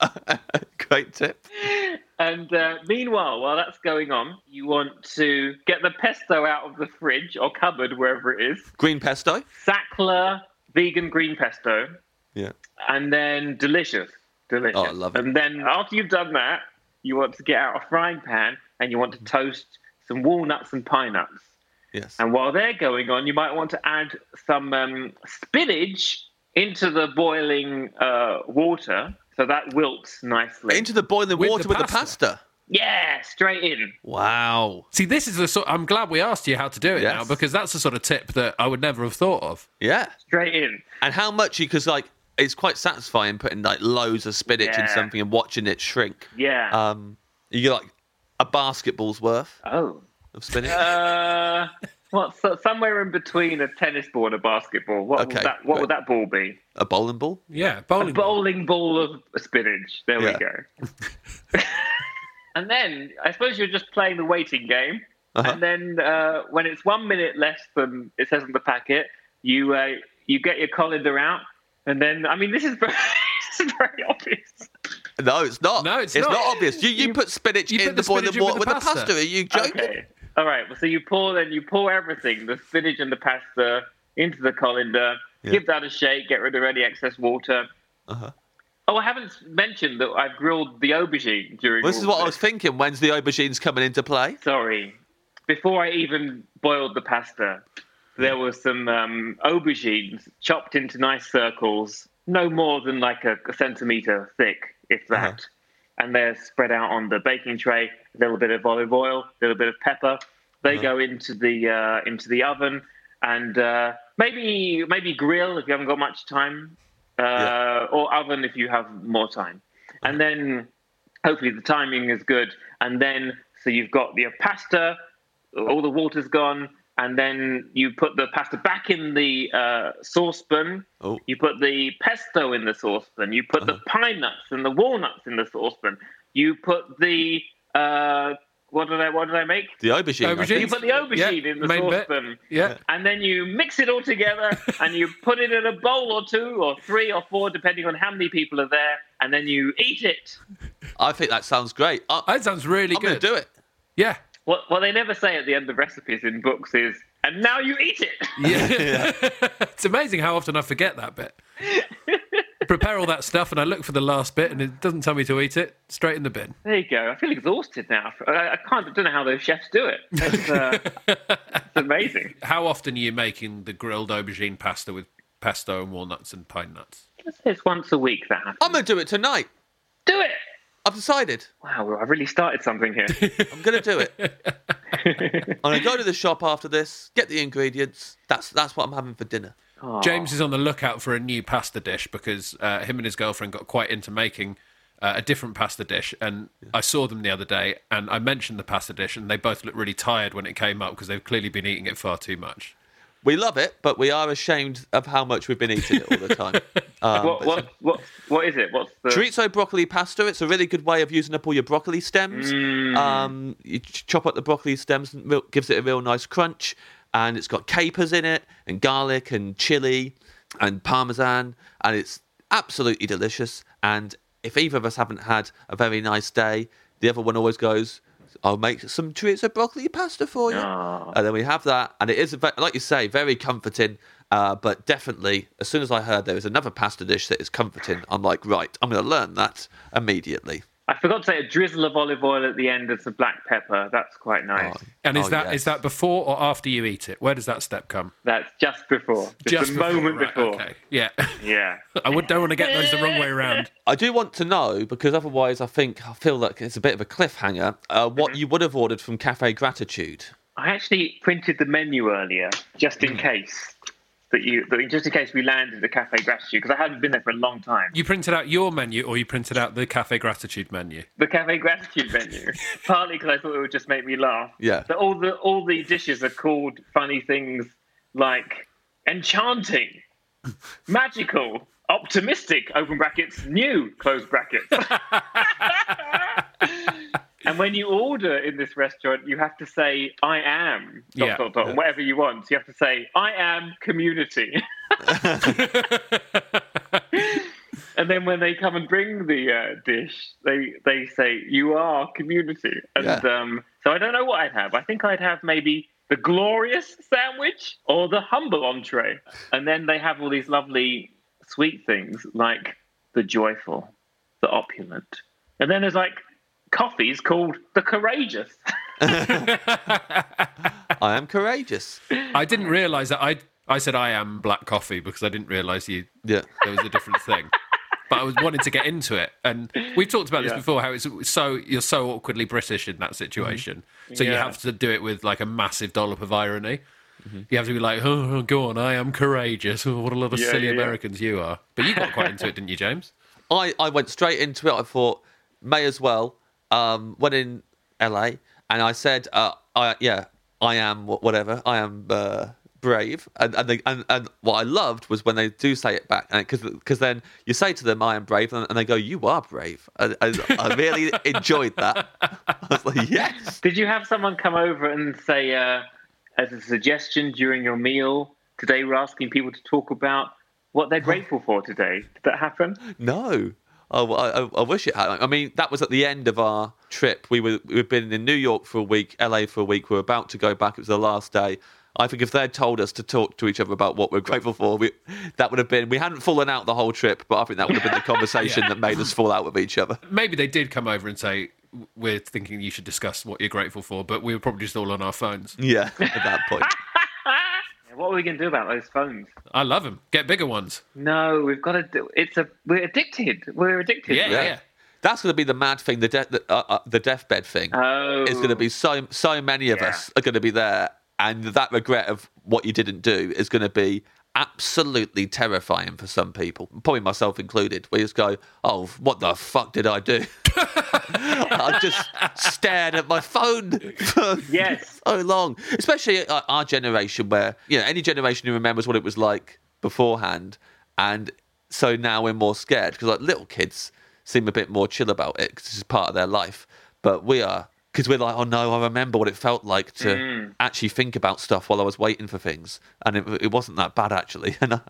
Great tip. And uh, meanwhile, while that's going on, you want to get the pesto out of the fridge or cupboard, wherever it is. Green pesto. Sacla vegan green pesto, Yeah. and then delicious, delicious. Oh, I love it. And then after you've done that, you want to get out a frying pan and you want to toast some walnuts and pine nuts. Yes. And while they're going on, you might want to add some um, spinach into the boiling uh, water so that wilts nicely. Into the boiling With water the with the pasta? pasta. yeah, straight in. Wow. See, this is the sort. I'm glad we asked you how to do it Yes. now because that's the sort of tip that I would never have thought of. Yeah. Straight in. And how much you because like it's quite satisfying putting like loads of spinach in something and watching it shrink. Yeah. Um, you get like a basketball's worth oh. of spinach. Uh, what? So somewhere in between a tennis ball and a basketball. What Okay, would that? What would that ball be? a bowling ball. Yeah, A bowling. ball. bowling ball of spinach. There Yeah. we go. and then I suppose you're just playing the waiting game. Uh-huh. And then uh, when it's one minute less than it says on the packet, you uh, you get your colander out, and then I mean this is very, this is very obvious. No, it's not. No, it's it's not. not obvious. You you, put spinach you in put the, the boiling spinach in water with with the the pasta. pasta. Are you joking? Okay. All right. Well, so you pour then you pour everything, the spinach and the pasta, into the colander. Yeah. Give that a shake. Get rid of any excess water. Uh-huh. Oh, I haven't mentioned that I've grilled the aubergine during. Well, this is what I was thinking. When's the aubergines coming into play? Sorry. Before I even boiled the pasta, there was some um, aubergines chopped into nice circles, no more than like a, a centimeter thick, if that. Uh-huh. And they're spread out on the baking tray. A little bit of olive oil, a little bit of pepper. They Uh-huh. go into the uh, into the oven, and uh, maybe maybe grill if you haven't got much time, uh, Yeah. or oven if you have more time. And then hopefully the timing is good. And then so you've got your pasta, all the water's gone, and then you put the pasta back in the uh, saucepan. Oh. You put the pesto in the saucepan. You put the pine nuts and the walnuts in the saucepan. You put the uh, what did I what did I make? The aubergine. Aubergine. You put the aubergine Yeah, in the main bit. saucepan. Yeah. And then you mix it all together and you put it in a bowl or two or three or four, depending on how many people are there, and then you eat it. I think that sounds great. I, That sounds really I'm going good. to do it. Yeah. What, what they never say at the end of recipes in books is, and now you eat it. Yeah. it's amazing how often I forget that bit. Prepare all that stuff and I look for the last bit and it doesn't tell me to eat it. Straight in the bin. There you go. I feel exhausted now. I, I can't. I don't know how those chefs do it. It's, uh, it's amazing. How often are you making the grilled aubergine pasta with pesto and walnuts and pine nuts? It's once a week that happens. I'm going to do it tonight. do it. I've decided. Wow, I've really started something here. I'm going to do it. I'm going to go to the shop after this, get the ingredients. That's that's what I'm having for dinner. James is on the lookout for a new pasta dish because uh, him and his girlfriend got quite into making uh, a different pasta dish. And I saw them the other day and I mentioned the pasta dish and they both looked really tired when it came up because they've clearly been eating it far too much. We love it, but we are ashamed of how much we've been eating it all the time. Um, what, what, what, what is it? What's the? Chorizo broccoli pasta. It's a really good way of using up all your broccoli stems. Um, you chop up the broccoli stems, and real- gives it a real nice crunch. And it's got capers in it, and garlic, and chili, and parmesan, and it's absolutely delicious. And if either of us haven't had a very nice day, the other one always goes, "I'll make some chorizo broccoli pasta for you." And then we have that, and it is, like you say, very comforting. Uh, but definitely, as soon as I heard there was another pasta dish that is comforting, I'm like, right, I'm going to learn that immediately. I forgot to say a drizzle of olive oil at the end and some black pepper. That's quite nice. And is Oh, that is yes. that before or after you eat it? Where does that step come? That's just before. Just, a moment right, before. Okay. Yeah. Yeah. I would, don't want to get those the wrong way around. I do want to know because otherwise, I think I feel like it's a bit of a cliffhanger. Uh, what you would have ordered from Cafe Gratitude? I actually printed the menu earlier just in case. That you that just in case we landed at Cafe Gratitude because I hadn't been there for a long time. You printed out your menu, or you printed out the Cafe Gratitude menu. the Cafe Gratitude menu, partly because I thought it would just make me laugh. Yeah. But all the all the dishes are called funny things like enchanting, magical, optimistic (open brackets), new (close brackets). and when you order in this restaurant, you have to say "I am" dot Yeah. dot dot whatever you want. You have to say "I am community." And then when they come and bring the uh, dish, they they say you are community. And Yeah. um, so I don't know what I'd have. I think I'd have maybe the glorious sandwich or the humble entree. And then they have all these lovely sweet things like the joyful, the opulent, and then there's like coffees called the courageous. I am courageous. I didn't realise that I I said I am black coffee because I didn't realise you Yeah. there was a different thing. But I was wanting to get into it, and we've talked about this Yeah. before. How it's so you're so awkwardly British in that situation, mm-hmm. so you have to do it with like a massive dollop of irony. Mm-hmm. You have to be like, oh, oh, go on, I am courageous. Oh, what a lot of Yeah, silly yeah, yeah. Americans you are. But you got quite into it, didn't you, James? I, I went straight into it. I thought may as well. Um, went in LA and I said, uh, I yeah, I am whatever. I am uh, brave. And and, they, and and what I loved was when they do say it back, because because then you say to them, I am brave, and, and they go, you are brave. And, and I really enjoyed that. I was like, yes. Did you have someone come over and say, uh, as a suggestion during your meal, today we're asking people to talk about what they're grateful for today? Did that happen? No. Oh, I, I, I wish it had. I mean, that was at the end of our trip. We were we've been in New York for a week, LA for a week. We were about to go back. It was the last day. I think if they'd told us to talk to each other about what we're grateful for, we, that would have been. We hadn't fallen out the whole trip, but I think that would have been the conversation that made us fall out with each other. Maybe they did come over and say, we're thinking you should discuss what you're grateful for, but we were probably just all on our phones. Yeah, at that point. What are we going to do about those phones? I love them. Get bigger ones. No, we've got to do. It's a. We're addicted. We're addicted. Yeah, yeah. That's going to be the mad thing. The de- the, uh, uh, the deathbed thing. Oh, It's going to be so so many of Yeah. us are going to be there, and that regret of what you didn't do is going to be absolutely terrifying for some people, probably myself included. We just go, "Oh, what the fuck did I do?" I just stared at my phone for Yes. so long, especially our generation, where you know any generation who remembers what it was like beforehand, and so now we're more scared because like little kids seem a bit more chill about it because it's part of their life, but we are because we're like, oh no, I remember what it felt like to Mm. actually think about stuff while I was waiting for things, and it, it wasn't that bad actually. And I,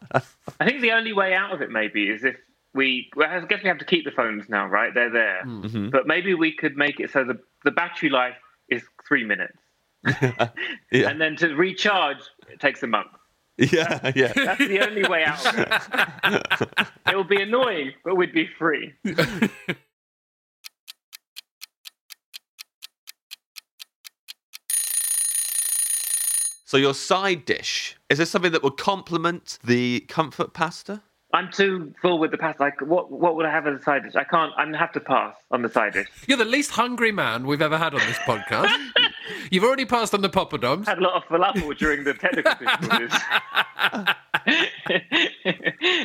I think the only way out of it maybe is if we. Well, I guess we have to keep the phones now, right? They're there, Mm-hmm. but maybe we could make it so the the battery life is three minutes, yeah, and then to recharge it takes a month. yeah, yeah. That's the only way out of it. it will be annoying, but we'd be free. So your side dish is this something that would complement the comfort pasta? I'm too full with the pasta. Like, what what would I have as a side dish? I can't. I'm gonna have to pass on the side dish. You're the least hungry man we've ever had on this podcast. You've already passed on the poppadoms. had a lot of falafel during the technical difficulties.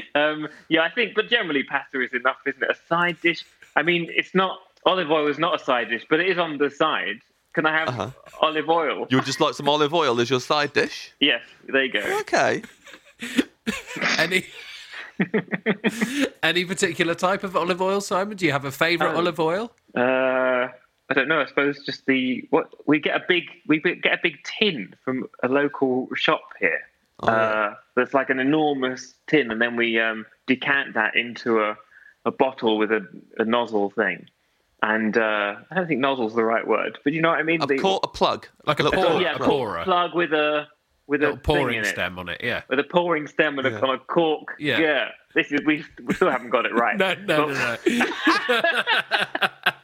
um, yeah, I think, but generally pasta is enough, isn't it? A side dish. I mean, it's not olive oil is not a side dish, but it is on the side. Can I have Uh-huh. olive oil? You would just like some olive oil as your side dish? Yes, there you go. Okay. Any any particular type of olive oil, Simon? Do you have a favourite Oh. olive oil? Uh, I don't know. I suppose just the what we get a big we get a big tin from a local shop here. Oh, yeah. uh, that's like an enormous tin, and then we um, decant that into a, a bottle with a, a nozzle thing. And uh, I don't think nozzle's the right word, but you know what I mean. I've The- caught a plug. Like a Little pour- yeah, a a pourer. plug with a with Little a thing pouring in it. stem on it, yeah. with a pouring stem and a, Yeah. on a cork. Yeah. This is we, we still haven't got it right. No, no, no, But- no.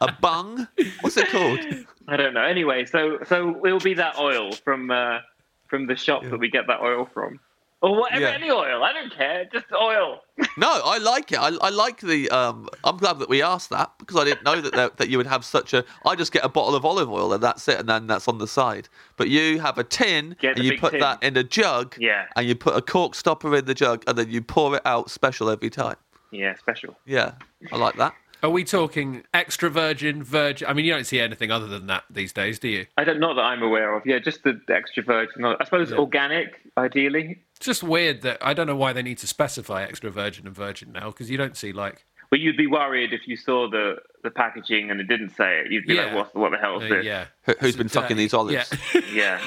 A bung? What's it called? I don't know. Anyway, so so it will be that oil from uh, from the shop that we get that oil from. Or whatever, Yeah. any oil. I don't care, just oil. No, I like it. I, I like the. Um, I'm glad that we asked that because I didn't know that there, that you would have such a. I just get a bottle of olive oil and that's it, and then that's on the side. But you have a tin Get and you put tin. that in a jug. Yeah. And you put a cork stopper in the jug, and then you pour it out special every time. Yeah, special. Yeah, I like that. Are we talking extra virgin, virgin? I mean, you don't see anything other than that these days, do you? I don't not that I'm aware of. Yeah, just the extra virgin. I suppose organic, ideally. It's just weird that I don't know why they need to specify extra virgin and virgin now because you don't see like But you'd be worried if you saw the, the packaging and it didn't say it. You'd be like, what, what the hell is uh, this? yeah. Who, who's been Dirty. fucking these olives? Yeah, Yeah.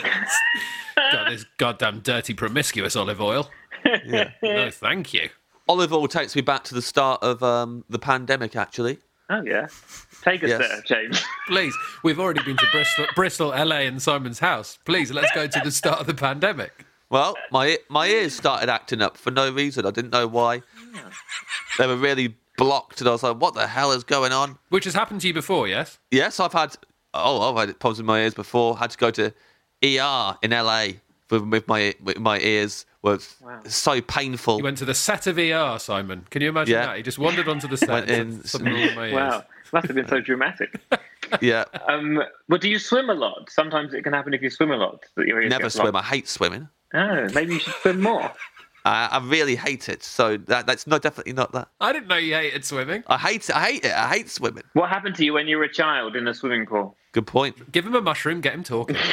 God, this goddamn dirty promiscuous olive oil. Yeah. No, thank you. Olive oil takes me back to the start of um, the pandemic, actually. oh, yeah. Take us Yes. there, James. Please, we've already been to Bristol, Bristol, LA, and Simon's house. Please, let's go to the start of the pandemic. Well, my my ears started acting up for no reason. I didn't know why. They were really blocked, and I was like, "What the hell is going on?" Which has happened to you before, yes? Yes, I've had. Oh, I've had problems with my ears before. Had to go to ER in LA with, with my with my ears. Was so painful. You went to the set of ER, Simon. Can you imagine Yeah. that? He just wandered onto the set. Went and in- something wrong with my ears. wow. Must have been so dramatic. yeah, Um, but do you swim a lot? Sometimes it can happen if you swim a lot. That your ears never get swim. I hate swimming. Oh, maybe you should swim more. I, I really hate it. So that that's not definitely not that. I didn't know you hated swimming. I hate it. I hate it. I hate swimming. What happened to you when you were a child in a swimming pool? Good point. Give him a mushroom, get him talking.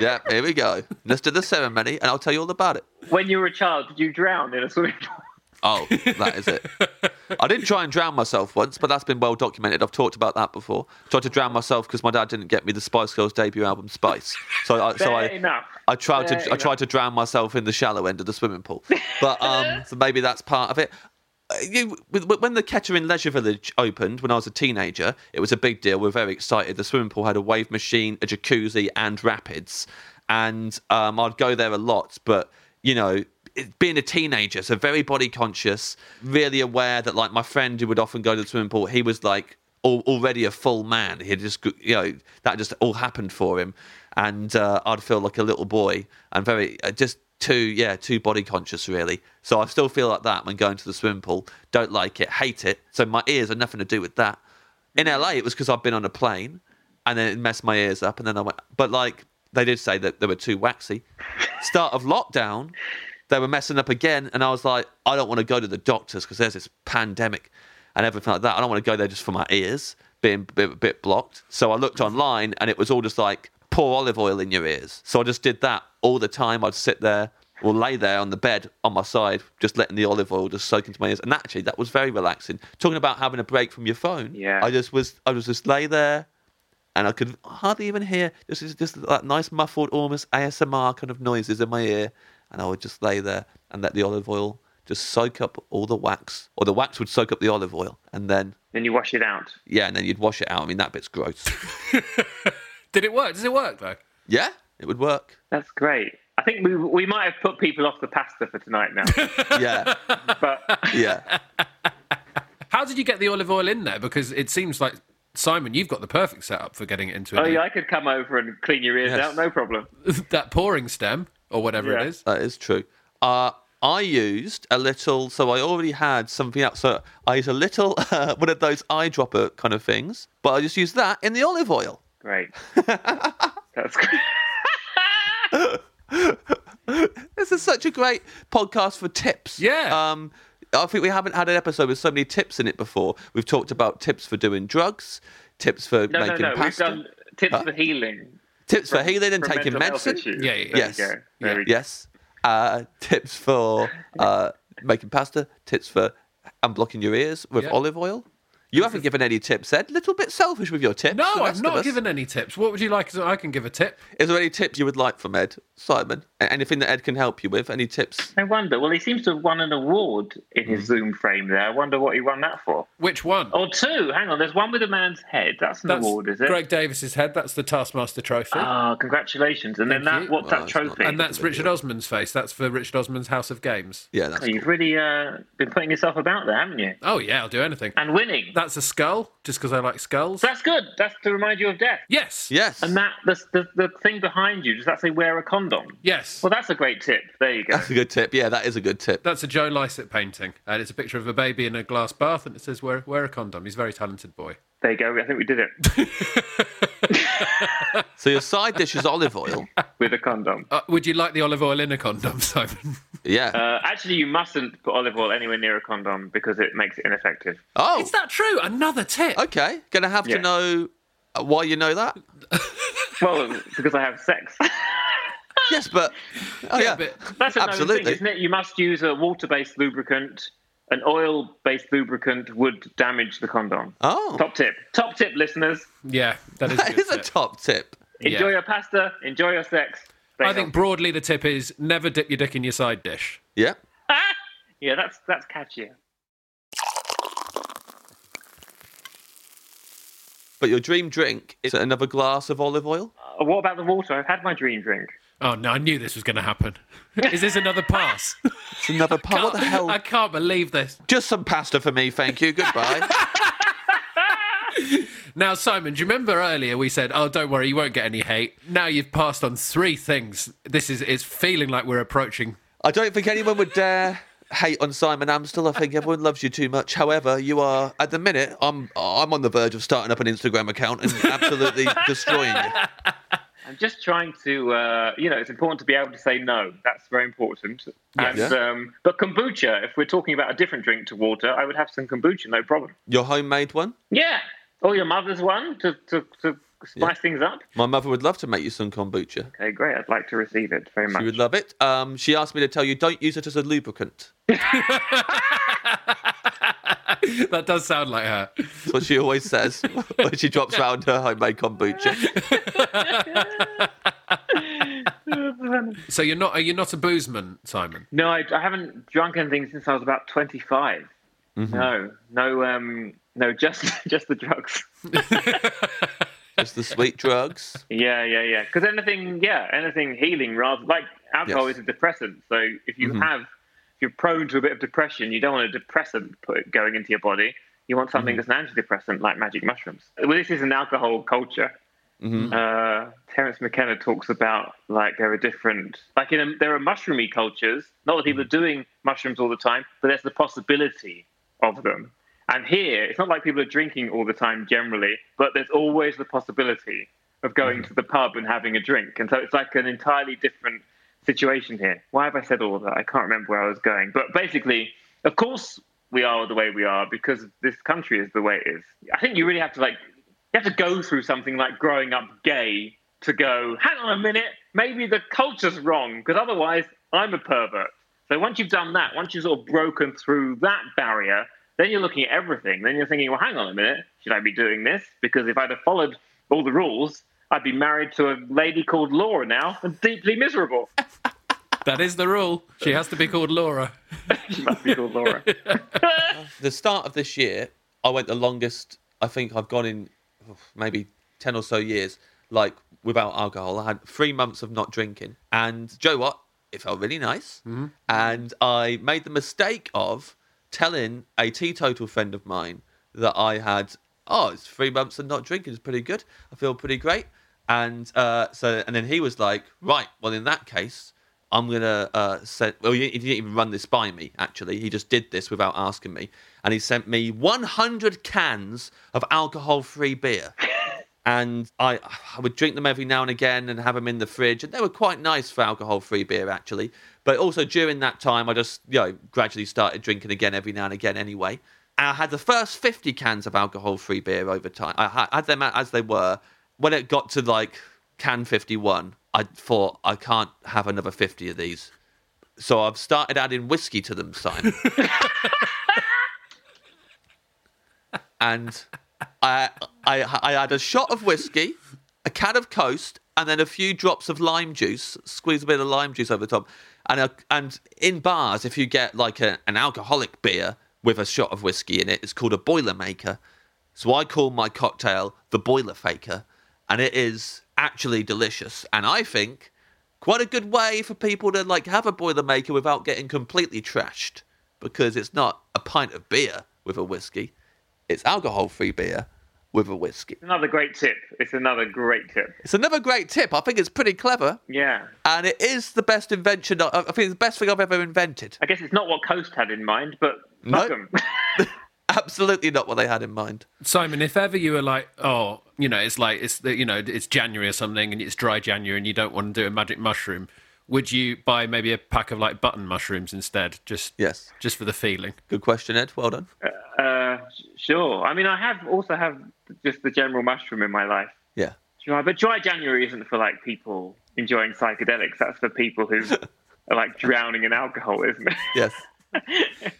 Yeah, here we go. Let's do the ceremony, and I'll tell you all about it. When you were a child, did you drown in a swimming pool? Oh, that is it. I didn't try and drown myself once, but that's been well documented. I've talked about that before. Tried to drown myself because my dad didn't get me the Spice Girls debut album Spice. So I, so Fair I, enough. I tried Fair to I tried to drown myself in the shallow end of the swimming pool. But um, so maybe that's part of it. Uh, You, with- with- when the Kettering Leisure Village opened when I was a teenager, it was a big deal. We were very excited. The swimming pool had a wave machine, a jacuzzi, and rapids, and um, I'd go there a lot. But you know, being a teenager, so very body conscious, really aware that like my friend who would often go to the swimming pool, he was like al- already a full man. He had just you know that just all happened for him, and uh, I'd feel like a little boy and very uh, just too yeah too body conscious really. So I still feel like that when going to the swimming pool. Don't like it, hate it. So my ears are nothing to do with that. In LA, it was because I've been on a plane, and then it messed my ears up, and then I went. But like they did say that they were too waxy. Start of lockdown, they were messing up again, and I was like, I don't want to go to the doctors because there's this pandemic and everything like that. I don't want to go there just for my ears being a bit, bit blocked. So I looked online, and it was all just like pour olive oil in your ears. So I just did that all the time. I'd sit there or lay there on the bed on my side, just letting the olive oil just soak into my ears. And actually, that was very relaxing. Talking about having a break from your phone, Yeah. I just was, I was just lay there, and I could hardly even hear just just that nice muffled, almost ASMR kind of noises in my ear, and I would just lay there and let the olive oil just soak up all the wax, or the wax would soak up the olive oil, and then Then you wash it out. yeah, and then you'd wash it out. I mean, that bit's gross. Did it work? Does it work though? yeah, it would work. That's great. I think we we might have put people off the pasta for tonight now. Yeah, but yeah. How did you get the olive oil in there? Because it seems like Simon, you've got the perfect setup for getting it into oh yeah, I could come over and clean your ears Yes. out, no problem. that pouring stem or whatever Yeah. it is. That is true. Uh, I used a little, so I already had something else. So I used a little, uh, one of those eyedropper kind of things, but I just used that in the olive oil. Great. That's great. This is such a great podcast for tips. Yeah. Um, I think we haven't had an episode with so many tips in it before. We've talked about tips for doing drugs, tips for No, no, making no. We've done tips for healing. Tips for from- healing and from taking medicine. issues. Yeah, yeah, There yes. you go. There Yeah. Yes. Uh, tips for uh, making pasta. Tips for unblocking your ears with Yeah. olive oil. You haven't given any tips, Ed. Little bit selfish with your tips. No, I've not given any tips. What would you like? I can give a tip. Is there any tips you would like from Ed, Simon? Anything that Ed can help you with? Any tips? I wonder. Well, he seems to have won an award in his Zoom frame there. I wonder what he won that for. Which one? Or two. Hang on. There's one with a man's head. That's an That's award, is it? Greg Davies's head. That's the Taskmaster Trophy. Ah, congratulations. And then that, you. what's Well, that trophy? and that's Richard Osman's face. That's for Richard Osman's House of Games. Yeah, that's Oh, You've really uh, been putting yourself about there, haven't you? Oh yeah, I'll do anything. And winning. that's a skull, just because I like skulls. That's good. That's to remind you of death. yes. Yes. And that the, the the thing behind you does that say wear a condom? Yes. Well, that's a great tip. There you go. That's a good tip. Yeah, that is a good tip. That's a Joe Lycett painting, and it's a picture of a baby in a glass bath, and it says "Wear, wear a condom." He's a very talented boy. There you go. I think we did it So your side dish is olive oil. with a condom. Uh, would you like the olive oil in a condom, Simon? Yeah. Uh, actually, you mustn't put olive oil anywhere near a condom because it makes it ineffective. oh, Is that true? Another tip. okay. Gonna have Yeah. to know uh, why you know that. Well, because I have sex. Yes, but oh yeah, but- That's a known Absolutely. thing, isn't it? You must use a water-based lubricant. An oil-based lubricant would damage the condom. oh, Top tip. Top tip, listeners. Yeah, that is. that a good is a top tip. Enjoy Yeah. your pasta. Enjoy your sex. Stay I think broadly the tip is never dip your dick in your side dish. Yeah. healthy. yeah, that's that's catchier. But your dream drink is another glass of olive oil. Uh, what about the water? I've had my dream drink. Oh no, I knew this was going to happen. Is this another pass? It's another pass. What the hell? I can't believe this. Just some pasta for me, thank you. Goodbye. Now, Simon, do you remember earlier we said, "Oh, don't worry, you won't get any hate." Now you've passed on three things. This is it's feeling like we're approaching. I don't think anyone would dare hate on Simon Amstell. I think everyone loves you too much. However, you are at the minute. I'm I'm on the verge of starting up an Instagram account and absolutely destroying you. I'm just trying to, uh, you know, it's important to be able to say no. That's very important. And, Yeah. um, but kombucha, if we're talking about a different drink to water, I would have some kombucha, no problem. Your homemade one. Yeah. Or your mother's one to, to, to spice things up. My mother would love to make you some kombucha. Okay, great. I'd like to receive it very much. She would love it. Um, she asked me to tell you don't use it as a lubricant. That does sound like her. That's what she always says when she drops round her homemade kombucha. So you're not are you not a boozeman, Simon? No, I, I haven't drunk anything since I was about 25. Mm-hmm. No, no, um, no, just just the drugs. Just the sweet drugs. Yeah, yeah, yeah. Because anything, yeah, anything healing rather like alcohol Yes. is a depressant. So if you Mhm. have, if you're prone to a bit of depression, you don't want a depressant put, going into your body. You want something that's an antidepressant like magic mushrooms. Well, this is an alcohol culture. Mhm. Uh, Terence McKenna talks about like there are different, like in a, there are mushroomy cultures. Not that people are doing mushrooms all the time, but there's the possibility of them. And here, it's not like people are drinking all the time generally, but there's always the possibility of going to the pub and having a drink. And so it's like an entirely different situation here. Why have I said all of that? I can't remember where I was going. But basically, of course, we are the way we are because this country is the way it is. I think you really have to like, you have to go through something like growing up gay to go, hang on a minute, maybe the culture's wrong because otherwise I'm a pervert. So once you've done that, once you've sort of broken through that barrier, then you're looking at everything. Then you're thinking, well, hang on a minute, should I be doing this? Because if I'd have followed all the rules, I'd be married to a lady called Laura now and deeply miserable. That is the rule. She has to be called Laura. she must be called Laura. the start of this year, I went the longest I think I've gone in maybe 10 or so years, like without alcohol. I had three months of not drinking. And Joe, what? It felt really nice. Mm-hmm. And I made the mistake of telling a teetotal friend of mine that I had, oh, it's three months of not drinking. It's pretty good. I feel pretty great. And uh, so, and then he was like, right, well, in that case, I'm gonna uh, send. Well, he didn't even run this by me. Actually, he just did this without asking me, and he sent me 100 cans of alcohol-free beer. and I, I would drink them every now and again and have them in the fridge, and they were quite nice for alcohol-free beer, actually. But also during that time, I just you know gradually started drinking again every now and again. Anyway, and I had the first 50 cans of alcohol-free beer over time. I had them as they were. When it got to like can 51, I thought I can't have another 50 of these. So I've started adding whiskey to them, Simon. and I, I, I had a shot of whiskey, a can of Coast, and then a few drops of lime juice. Squeeze a bit of lime juice over the top. And a, and in bars, if you get like a, an alcoholic beer with a shot of whiskey in it, it's called a Boilermaker. So I call my cocktail the Boiler Faker, and it is actually delicious. And I think quite a good way for people to like have a Boilermaker without getting completely trashed, because it's not a pint of beer with a whiskey. It's alcohol-free beer with a whiskey. It's another great tip. It's another great tip. It's another great tip. I think it's pretty clever, Yeah. and it is the best invention. I think it's the best thing I've ever invented. I guess it's not what Coast had in mind, but fuck 'em. Absolutely not what they had in mind. Simon, if ever you were like, oh, you know, it's like it's the- you know, it's January or something, and it's dry January, and you don't want to do a magic mushroom, would you buy maybe a pack of like button mushrooms instead, just Yes. just for the feeling? Good question, Ed. Well done. uh, sure. I mean, I have also have just the general mushroom in my life. Yeah. Dry, but dry January isn't for like people enjoying psychedelics. That's for people who are like drowning in alcohol, isn't it? Yes.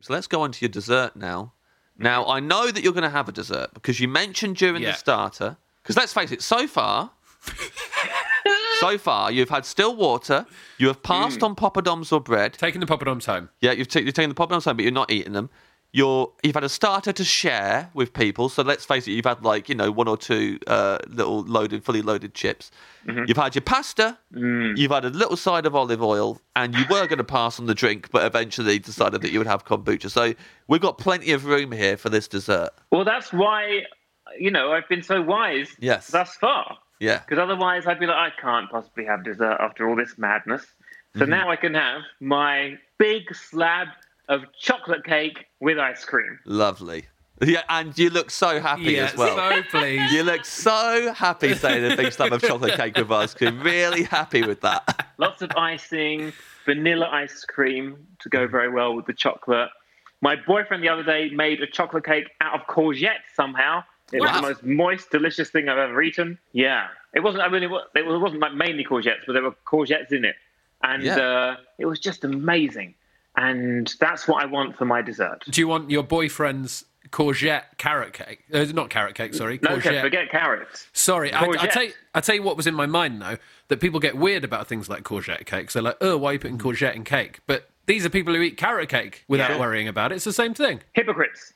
so let's go on to your dessert now. Now, I know that you're going to have a dessert because you mentioned during Yeah. the starter. Because let's face it, so far, so far, you've had still water, you have passed mm. on poppadoms or bread. Taking the poppadoms home. Yeah, you've, ta- you've taken the poppadoms home, but you're not eating them. You're, you've had a starter to share with people. So let's face it, you've had like, you know, one or two uh, little loaded, fully loaded chips. You've had your pasta, you've had a little side of olive oil, and you were going to pass on the drink, but eventually decided that you would have kombucha. So we've got plenty of room here for this dessert. well, that's why you know I've been so wise Yes. thus far. Yeah. Because otherwise, I'd be like, I can't possibly have dessert after all this madness. So Mm-hmm. now I can have my big slab of chocolate cake with ice cream. Lovely. Yeah, and you look so happy Yeah, as well. so pleased. You look so happy saying a big slab of chocolate cake with ice cream. Really happy with that. Lots of icing, vanilla ice cream to go very well with the chocolate. My boyfriend the other day made a chocolate cake out of courgette somehow. It was the most moist, delicious thing I've ever eaten. Yeah, it wasn't. I mean, it, wa- it wasn't like mainly courgettes, but there were courgettes in it, and Yeah. uh, it was just amazing. And that's what I want for my dessert. Do you want your boyfriend's courgette carrot cake? Uh, not carrot cake, sorry. No, courgette. forget carrots. Sorry, I, I tell you, I tell you what was in my mind though that people get weird about things like courgette cakes. They're like, oh, why are you putting courgette in cake? But these are people who eat carrot cake without Yeah. worrying about it. It's the same thing. Hypocrites.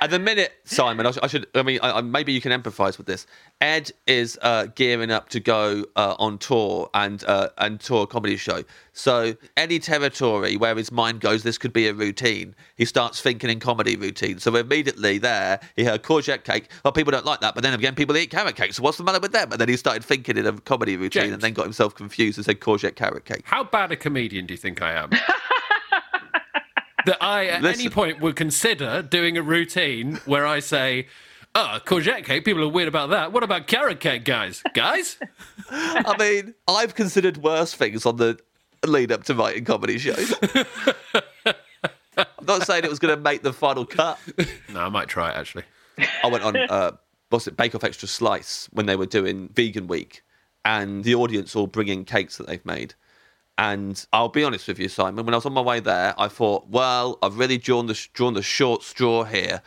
At the minute, Simon, I, sh- I should. I mean, I, I, maybe you can empathise with this. Ed is uh, gearing up to go uh, on tour and uh, and tour a comedy show. So any territory where his mind goes, this could be a routine. He starts thinking in comedy routine. So immediately there, he heard courgette cake. Well, people don't like that, but then again, people eat carrot cake. So what's the matter with them? And then he started thinking in a comedy routine, James. and then got himself confused and said courgette carrot cake. How bad a comedian do you think I am? that I, at Listen. any point, would consider doing a routine where I say, oh, courgette cake, people are weird about that. What about carrot cake, guys? Guys? I mean, I've considered worse things on the lead up to writing comedy shows. I'm not saying it was going to make the final cut. No, I might try it actually. I went on, uh, what's it, Bake Off Extra Slice when they were doing Vegan Week, and the audience all bring in cakes that they've made. And I'll be honest with you, Simon. When I was on my way there, I thought, well, I've really drawn the drawn the short straw here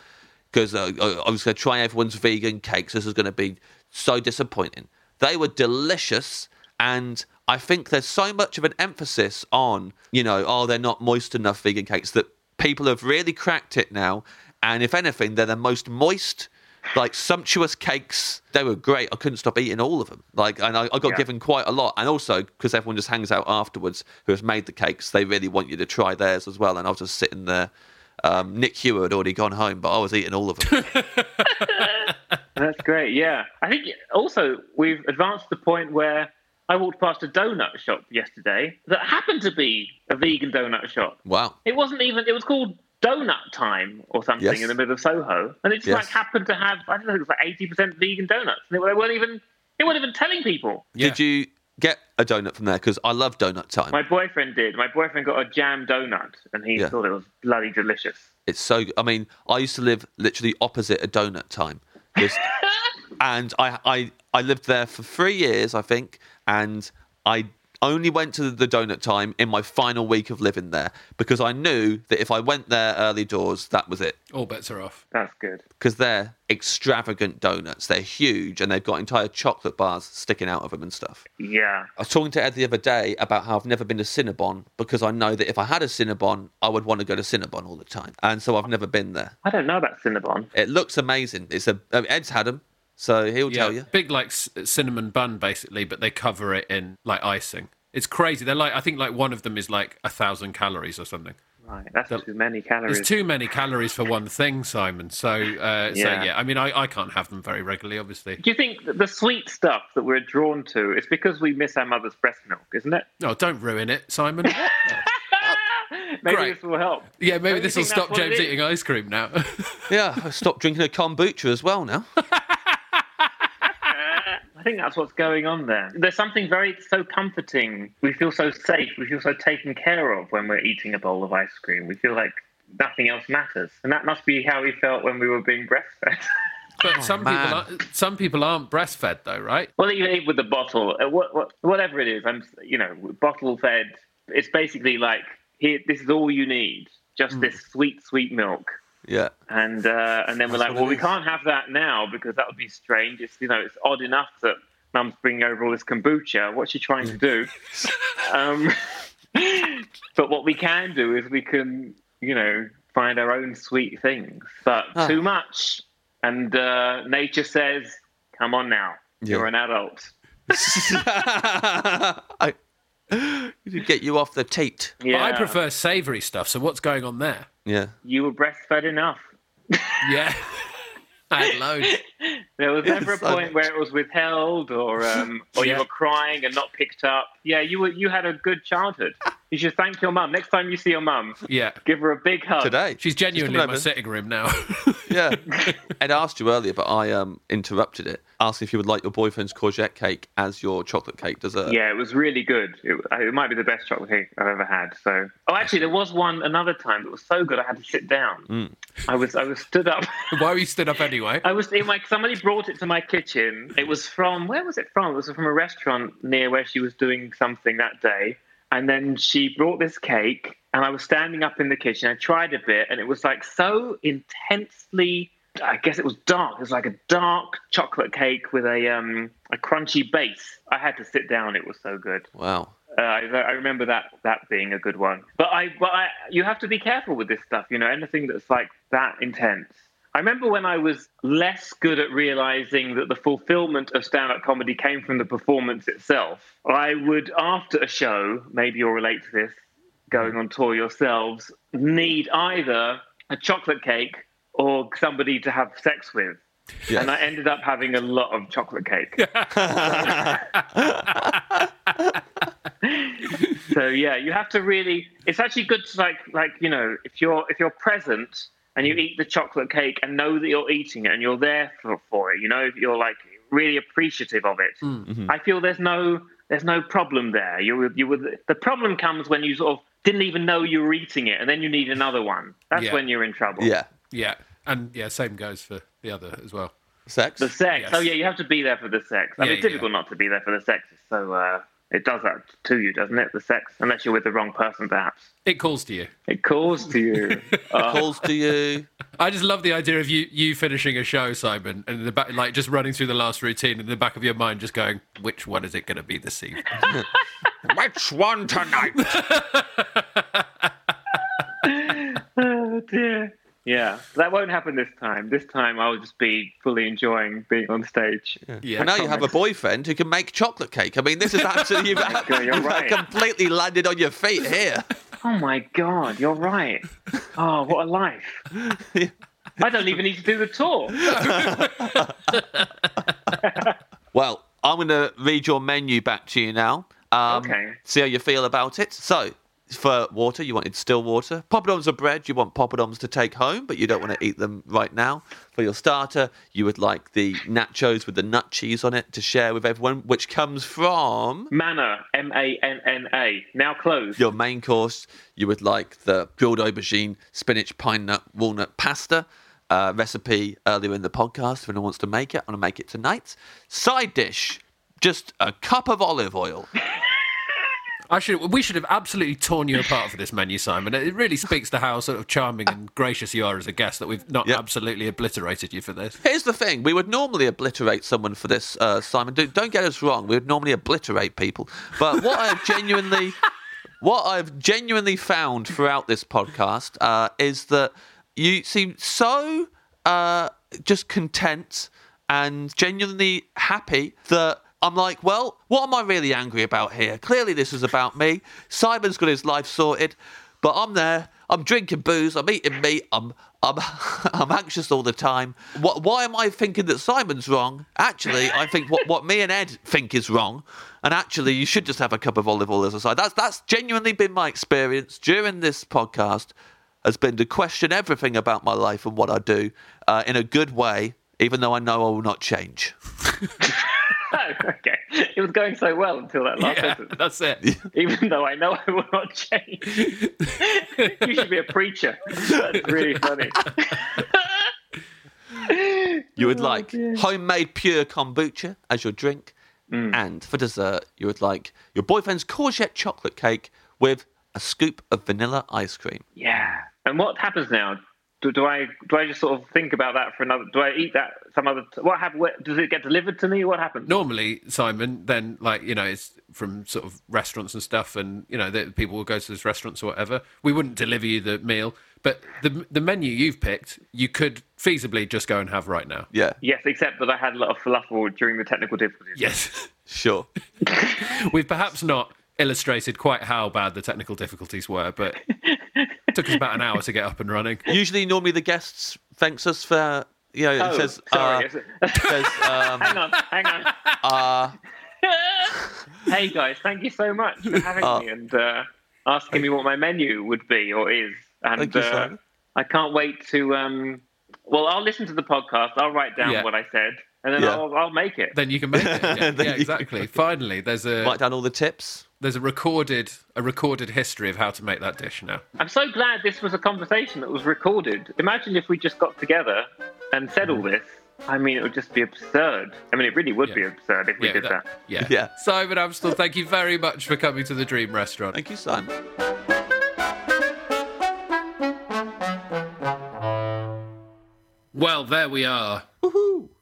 because uh, I I was going to try everyone's vegan cakes. This is going to be so disappointing. They were delicious, and I think there's so much of an emphasis on, you know, oh, they're not moist enough vegan cakes that people have really cracked it now. And if anything, they're the most moist, like sumptuous cakes. They were great. I couldn't stop eating all of them. Like, and I, I got Yeah. given quite a lot. And also because everyone just hangs out afterwards who has made the cakes, they really want you to try theirs as well. And I was just sitting there. Um, Nick Hewer had already gone home, but I was eating all of them. That's great. Yeah, I think also we've advanced to the point where I walked past a donut shop yesterday that happened to be a vegan donut shop. wow. It wasn't even. It was called Donut Time or something Yes. in the middle of Soho, and it just Yes. like happened to have. I don't know. It was like eighty percent vegan donuts. And they weren't even. They weren't even telling people. Yeah. Did you get a donut from there? Because I love donut time. My boyfriend did. My boyfriend got a jam donut, and he Yeah. thought it was bloody delicious. It's so. I mean, I used to live literally opposite a donut time, Just- and I, I I lived there for three years, I think, and I only went to the donut time in my final week of living there because I knew that if I went there early doors, that was it. All bets are off. That's good. Because they're extravagant donuts. They're huge and they've got entire chocolate bars sticking out of them and stuff. Yeah. I was talking to Ed the other day about how I've never been to Cinnabon because I know that if I had a Cinnabon, I would want to go to Cinnabon all the time. And so I've never been there. I don't know about Cinnabon. It looks amazing. It's a Ed's had them, so he'll tell you. Big like c- cinnamon bun basically, but they cover it in like icing. It's crazy. They're like I think like one of them is like a thousand calories or something. Right, that's The- too many calories. There's too many calories for one thing, Simon. So, uh, so Yeah. yeah. I mean, I, I can't have them very regularly, obviously. Do you think that the sweet stuff that we're drawn to is because we miss our mother's breast milk, isn't it? No, don't ruin it, Simon. Maybe Great. this will help. yeah, maybe Don't this will stop James eating ice cream now. Yeah, I stopped drinking a kombucha as well now. I think that's what's going on there. There's something very so comforting. We feel so safe. We feel so taken care of when we're eating a bowl of ice cream. We feel like nothing else matters, and that must be how we felt when we were being breastfed. but some man. people, are, some people aren't breastfed, though, right? well, even even with the bottle, uh, what, what, whatever it is, I'm you know bottle fed. It's basically like here. This is all you need. Just Hmm. this sweet, sweet milk. Yeah. and uh, and then we're That's like, well, we can't have that now because that would be strange. It's you know, it's odd enough that Mum's bringing over all this kombucha. What's she trying to do? um, but what we can do is we can, you know, find our own sweet things. But Ah. too much, and uh, nature says, "Come on now, Yeah. you're an adult." I, to get you off the teat. But Yeah, I prefer savoury stuff. So what's going on there? Yeah. You were breastfed enough. Yeah, I had loads. There was never a so point where it was withheld or um, or Yeah. you were crying and not picked up. Yeah, you were you had a good childhood. You should thank your mum. Next time you see your mum, Yeah, give her a big hug. Today. she's genuinely Just in my over. sitting room now. Yeah. Ed asked you earlier, but I um interrupted it. Asked if you would like your boyfriend's courgette cake as your chocolate cake dessert. Yeah, it was really good. It, it might be the best chocolate cake I've ever had. So, oh, actually, there was one another time that was so good I had to sit down. Mm. I was I was stood up. Why were you stood up anyway? I was in my somebody brought it to my kitchen. It was from where was it from? It was from a restaurant near where she was doing something that day. And then she brought this cake, and I was standing up in the kitchen. I tried a bit, and it was like so intensely. I guess it was dark. It was like a dark chocolate cake with a um a crunchy base. I had to sit down. It was so good. Wow. Uh, I, I remember that that being a good one. But I, but I, you have to be careful with this stuff. You know, anything that's like that intense. I remember when I was less good at realizing that the fulfillment of stand-up comedy came from the performance itself. I would, after a show, maybe you'll relate to this, going on tour yourselves, need either a chocolate cake or somebody to have sex with. Yes. And I ended up having a lot of chocolate cake. so yeah, you have to really. It's actually good to like, like you know, if you're if you're present and you eat the chocolate cake and know that you're eating it and you're there for, for it, you know, you're like really appreciative of it. I feel there's no there's no problem there. You would you would the problem comes when you sort of didn't even know you were eating it and then you need another one. That's Yeah. when you're in trouble. Yeah. Yeah, and yeah, same goes for the other as well. Sex. The sex. Yes. Oh yeah, you have to be there for the sex. I Yeah, mean, it's yeah. difficult not to be there for the sex. So uh, it does that to you, doesn't it? The sex, unless you're with the wrong person, perhaps. It calls to you. It calls to you. Uh, Calls to you. I just love the idea of you you finishing a show, Simon, and in the back, like just running through the last routine in the back of your mind, just going, "Which one is it going to be this evening?" Which one tonight? oh dear. Yeah, that won't happen this time. This time I'll just be fully enjoying being on stage. Yeah, well, now you have a boyfriend who can make chocolate cake. I mean, this is absolutely you've, God, you're you've right. completely landed on your feet here. Oh my god, you're right. Oh, what a life. I don't even need to do the tour. Well, I'm going to read your menu back to you now. Um, Okay. See how you feel about it. So, for water, you wanted still water. Poppadoms of bread, you want poppadoms to take home, but you don't want to eat them right now. For your starter, you would like the nachos with the nut cheese on it to share with everyone, which comes from Manna, M A N N A, now closed. your main course. You would like the grilled aubergine, spinach, pine nut, walnut pasta. Uh, recipe earlier in the podcast. If anyone wants to make it, I'm going to make it tonight. Side dish, just a cup of olive oil. I should. We should have absolutely torn you apart for this menu, Simon. It really speaks to how sort of charming and gracious you are as a guest that we've not Yep. absolutely obliterated you for this. Here's the thing: we would normally obliterate someone for this, uh, Simon. Do, don't get us wrong; we would normally obliterate people. But what I've genuinely, what I've genuinely found throughout this podcast uh, is that you seem so uh, just content and genuinely happy that. I'm like, well, what am I really angry about here? Clearly, this is about me. Simon's got his life sorted, but I'm there. I'm drinking booze. I'm eating meat. I'm I'm I'm anxious all the time. What? Why am I thinking that Simon's wrong? Actually, I think what, what me and Ed think is wrong. And actually, you should just have a cup of olive oil as a side. That's that's genuinely been my experience during this podcast. Has been to question everything about my life and what I do uh, in a good way, even though I know I will not change. Oh, okay. It was going so well until that last Yeah, sentence. that's it. Even though I know I will not change. you should be a preacher. That's really funny. You would oh, like homemade pure kombucha as your drink, mm. and for dessert, you would like your boyfriend's courgette chocolate cake with a scoop of vanilla ice cream. Yeah. And what happens now? Do, do I do I just sort of think about that for another? Do I eat that some other? T- what happens? Does it get delivered to me? What happens? Normally, Simon, then like you know, it's from sort of restaurants and stuff, and you know, the, people will go to those restaurants or whatever. We wouldn't deliver you the meal, but the the menu you've picked, you could feasibly just go and have right now. Yeah, Yes, except that I had a lot of falafel during the technical difficulties. Yes, sure. we've perhaps not illustrated quite how bad the technical difficulties were, but it took us about an hour to get up and running. Usually, normally the guests thanks us for you know. Oh, it says, sorry. uh, says um, hang on, hang on. uh, hey guys, thank you so much for having Oh. me and uh, asking me what my menu would be or is. And Thank you, uh, I can't wait to. Um, well, I'll listen to the podcast. I'll write down Yeah. what I said, and then Yeah. I'll, I'll make it. Then you can make it. Yeah, yeah, exactly. Finally, there's a write down all the tips. There's a recorded a recorded history of how to make that dish now. I'm so glad this was a conversation that was recorded. Imagine if we just got together and said all this. I mean, it would just be absurd. I mean, it really would be absurd if we yeah, did that. Yeah. Yeah. Simon Amstell, thank you very much for coming to the Dream Restaurant. Thank you, Simon. Well, there we are.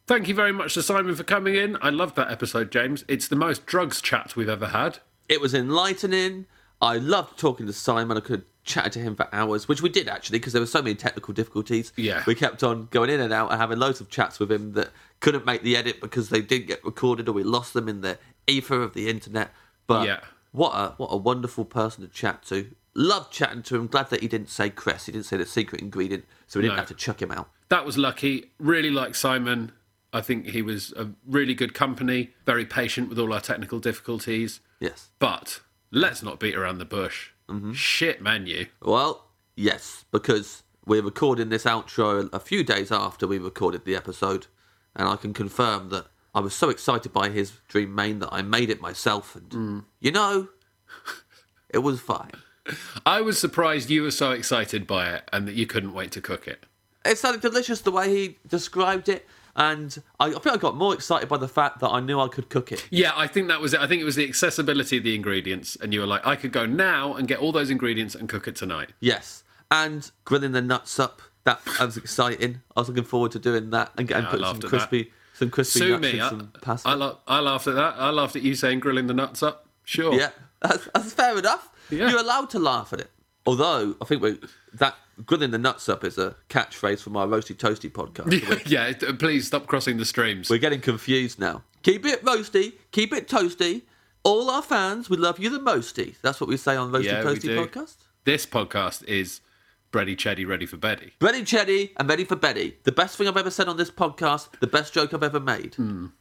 Thank you very much to Simon for coming in. I loved that episode, James. It's the most drugs chat we've ever had. It was enlightening. I loved talking to Simon. I could chat to him for hours, which we did actually, because there were so many technical difficulties. Yeah. We kept on going in and out and having loads of chats with him that couldn't make the edit because they didn't get recorded or we lost them in the ether of the internet. But Yeah. what a what a wonderful person to chat to. Loved chatting to him. Glad that he didn't say cress. He didn't say the secret ingredient, so we didn't No. have to chuck him out. That was lucky. Really like Simon. I think he was a really good company, very patient with all our technical difficulties. Yes. But let's not beat around the bush. Mm-hmm. Shit menu. Well, yes, because we're recording this outro a few days after we recorded the episode, and I can confirm that I was so excited by his dream main that I made it myself, and Mm. you know, it was fine. I was surprised you were so excited by it and that you couldn't wait to cook it. It sounded delicious the way he described it, and I, I think I got more excited by the fact that I knew I could cook it. Yeah, I think that was it. I think it was the accessibility of the ingredients, and you were like, I could go now and get all those ingredients and cook it tonight. Yes, and grilling the nuts up. That was exciting. I was looking forward to doing that and getting Yeah, put some at that. crispy, some crispy Sue nuts me. I, some pasta. I, la- I laughed at that. I laughed at you saying grilling the nuts up. Sure. Yeah, that's, that's fair enough. Yeah. You're allowed to laugh at it. Although I think we that grilling the nuts up is a catchphrase from our roasty toasty podcast. Yeah. Please stop crossing the streams. We're getting confused now. Keep it roasty, keep it toasty. All our fans, we love you the mosty. That's what we say on Roasty Yeah, Toasty podcast. This podcast is Bready Cheddy Ready for Betty. Ready, Chetty, and ready for Betty. The best thing I've ever said on this podcast. The best joke I've ever made. Mm,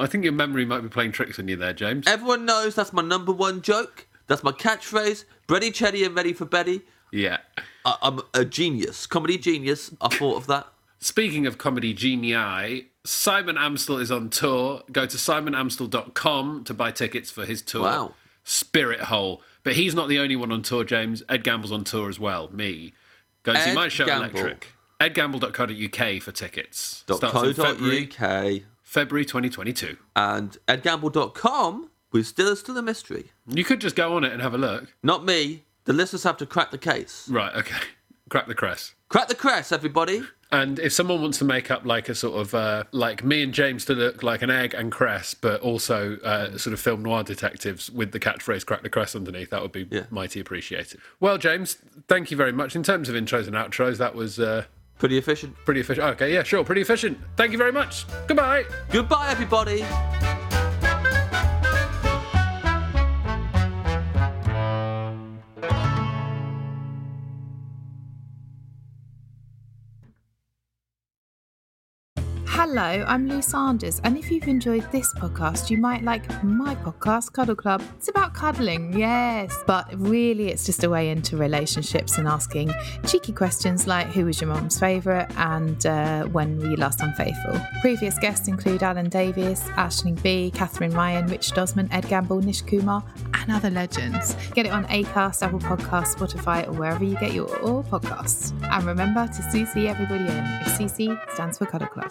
I think your memory might be playing tricks on you there, James. Everyone knows that's my number one joke. That's my catchphrase. Ready, Chetty, and ready for Betty. Yeah. I- I'm a genius, comedy genius. I thought of that. Speaking of comedy genii, Simon Amstell is on tour. Go to simonamstell.com to buy tickets for his tour. Wow. Spirit Hole. But he's not the only one on tour, James. Ed Gamble's on tour as well. Me. Go and see my show Gamble. Electric. EdGamble.co.uk for tickets. Dot Starts co in February, February 2022. and edgamble.com. we're still still a mystery. You could just go on it and have a look. Not me. The listeners have to crack the case. Right, okay. Crack the crest. Crack the crest, everybody. And if someone wants to make up like a sort of uh, like me and James to look like an egg and cress, but also uh, sort of film noir detectives with the catchphrase "crack the crest" underneath, that would be Yeah. mighty appreciated. Well, James, thank you very much. In terms of intros and outros, that was uh, Pretty efficient. pretty efficient. Okay, yeah, sure, pretty efficient. Thank you very much. Goodbye. Goodbye, everybody. Hello, I'm Lou Sanders, and if you've enjoyed this podcast, you might like my podcast, Cuddle Club. It's about cuddling, yes, but really it's just a way into relationships and asking cheeky questions like who was your mum's favourite and uh, when were you last unfaithful. Previous guests include Alan Davies, Aisling Bea, Catherine Ryan, Richard Osman, Ed Gamble, Nish Kumar, and other legends. Get it on Acast, Apple Podcasts, Spotify, or wherever you get your all podcasts. And remember to CC everybody in if CC stands for Cuddle Club.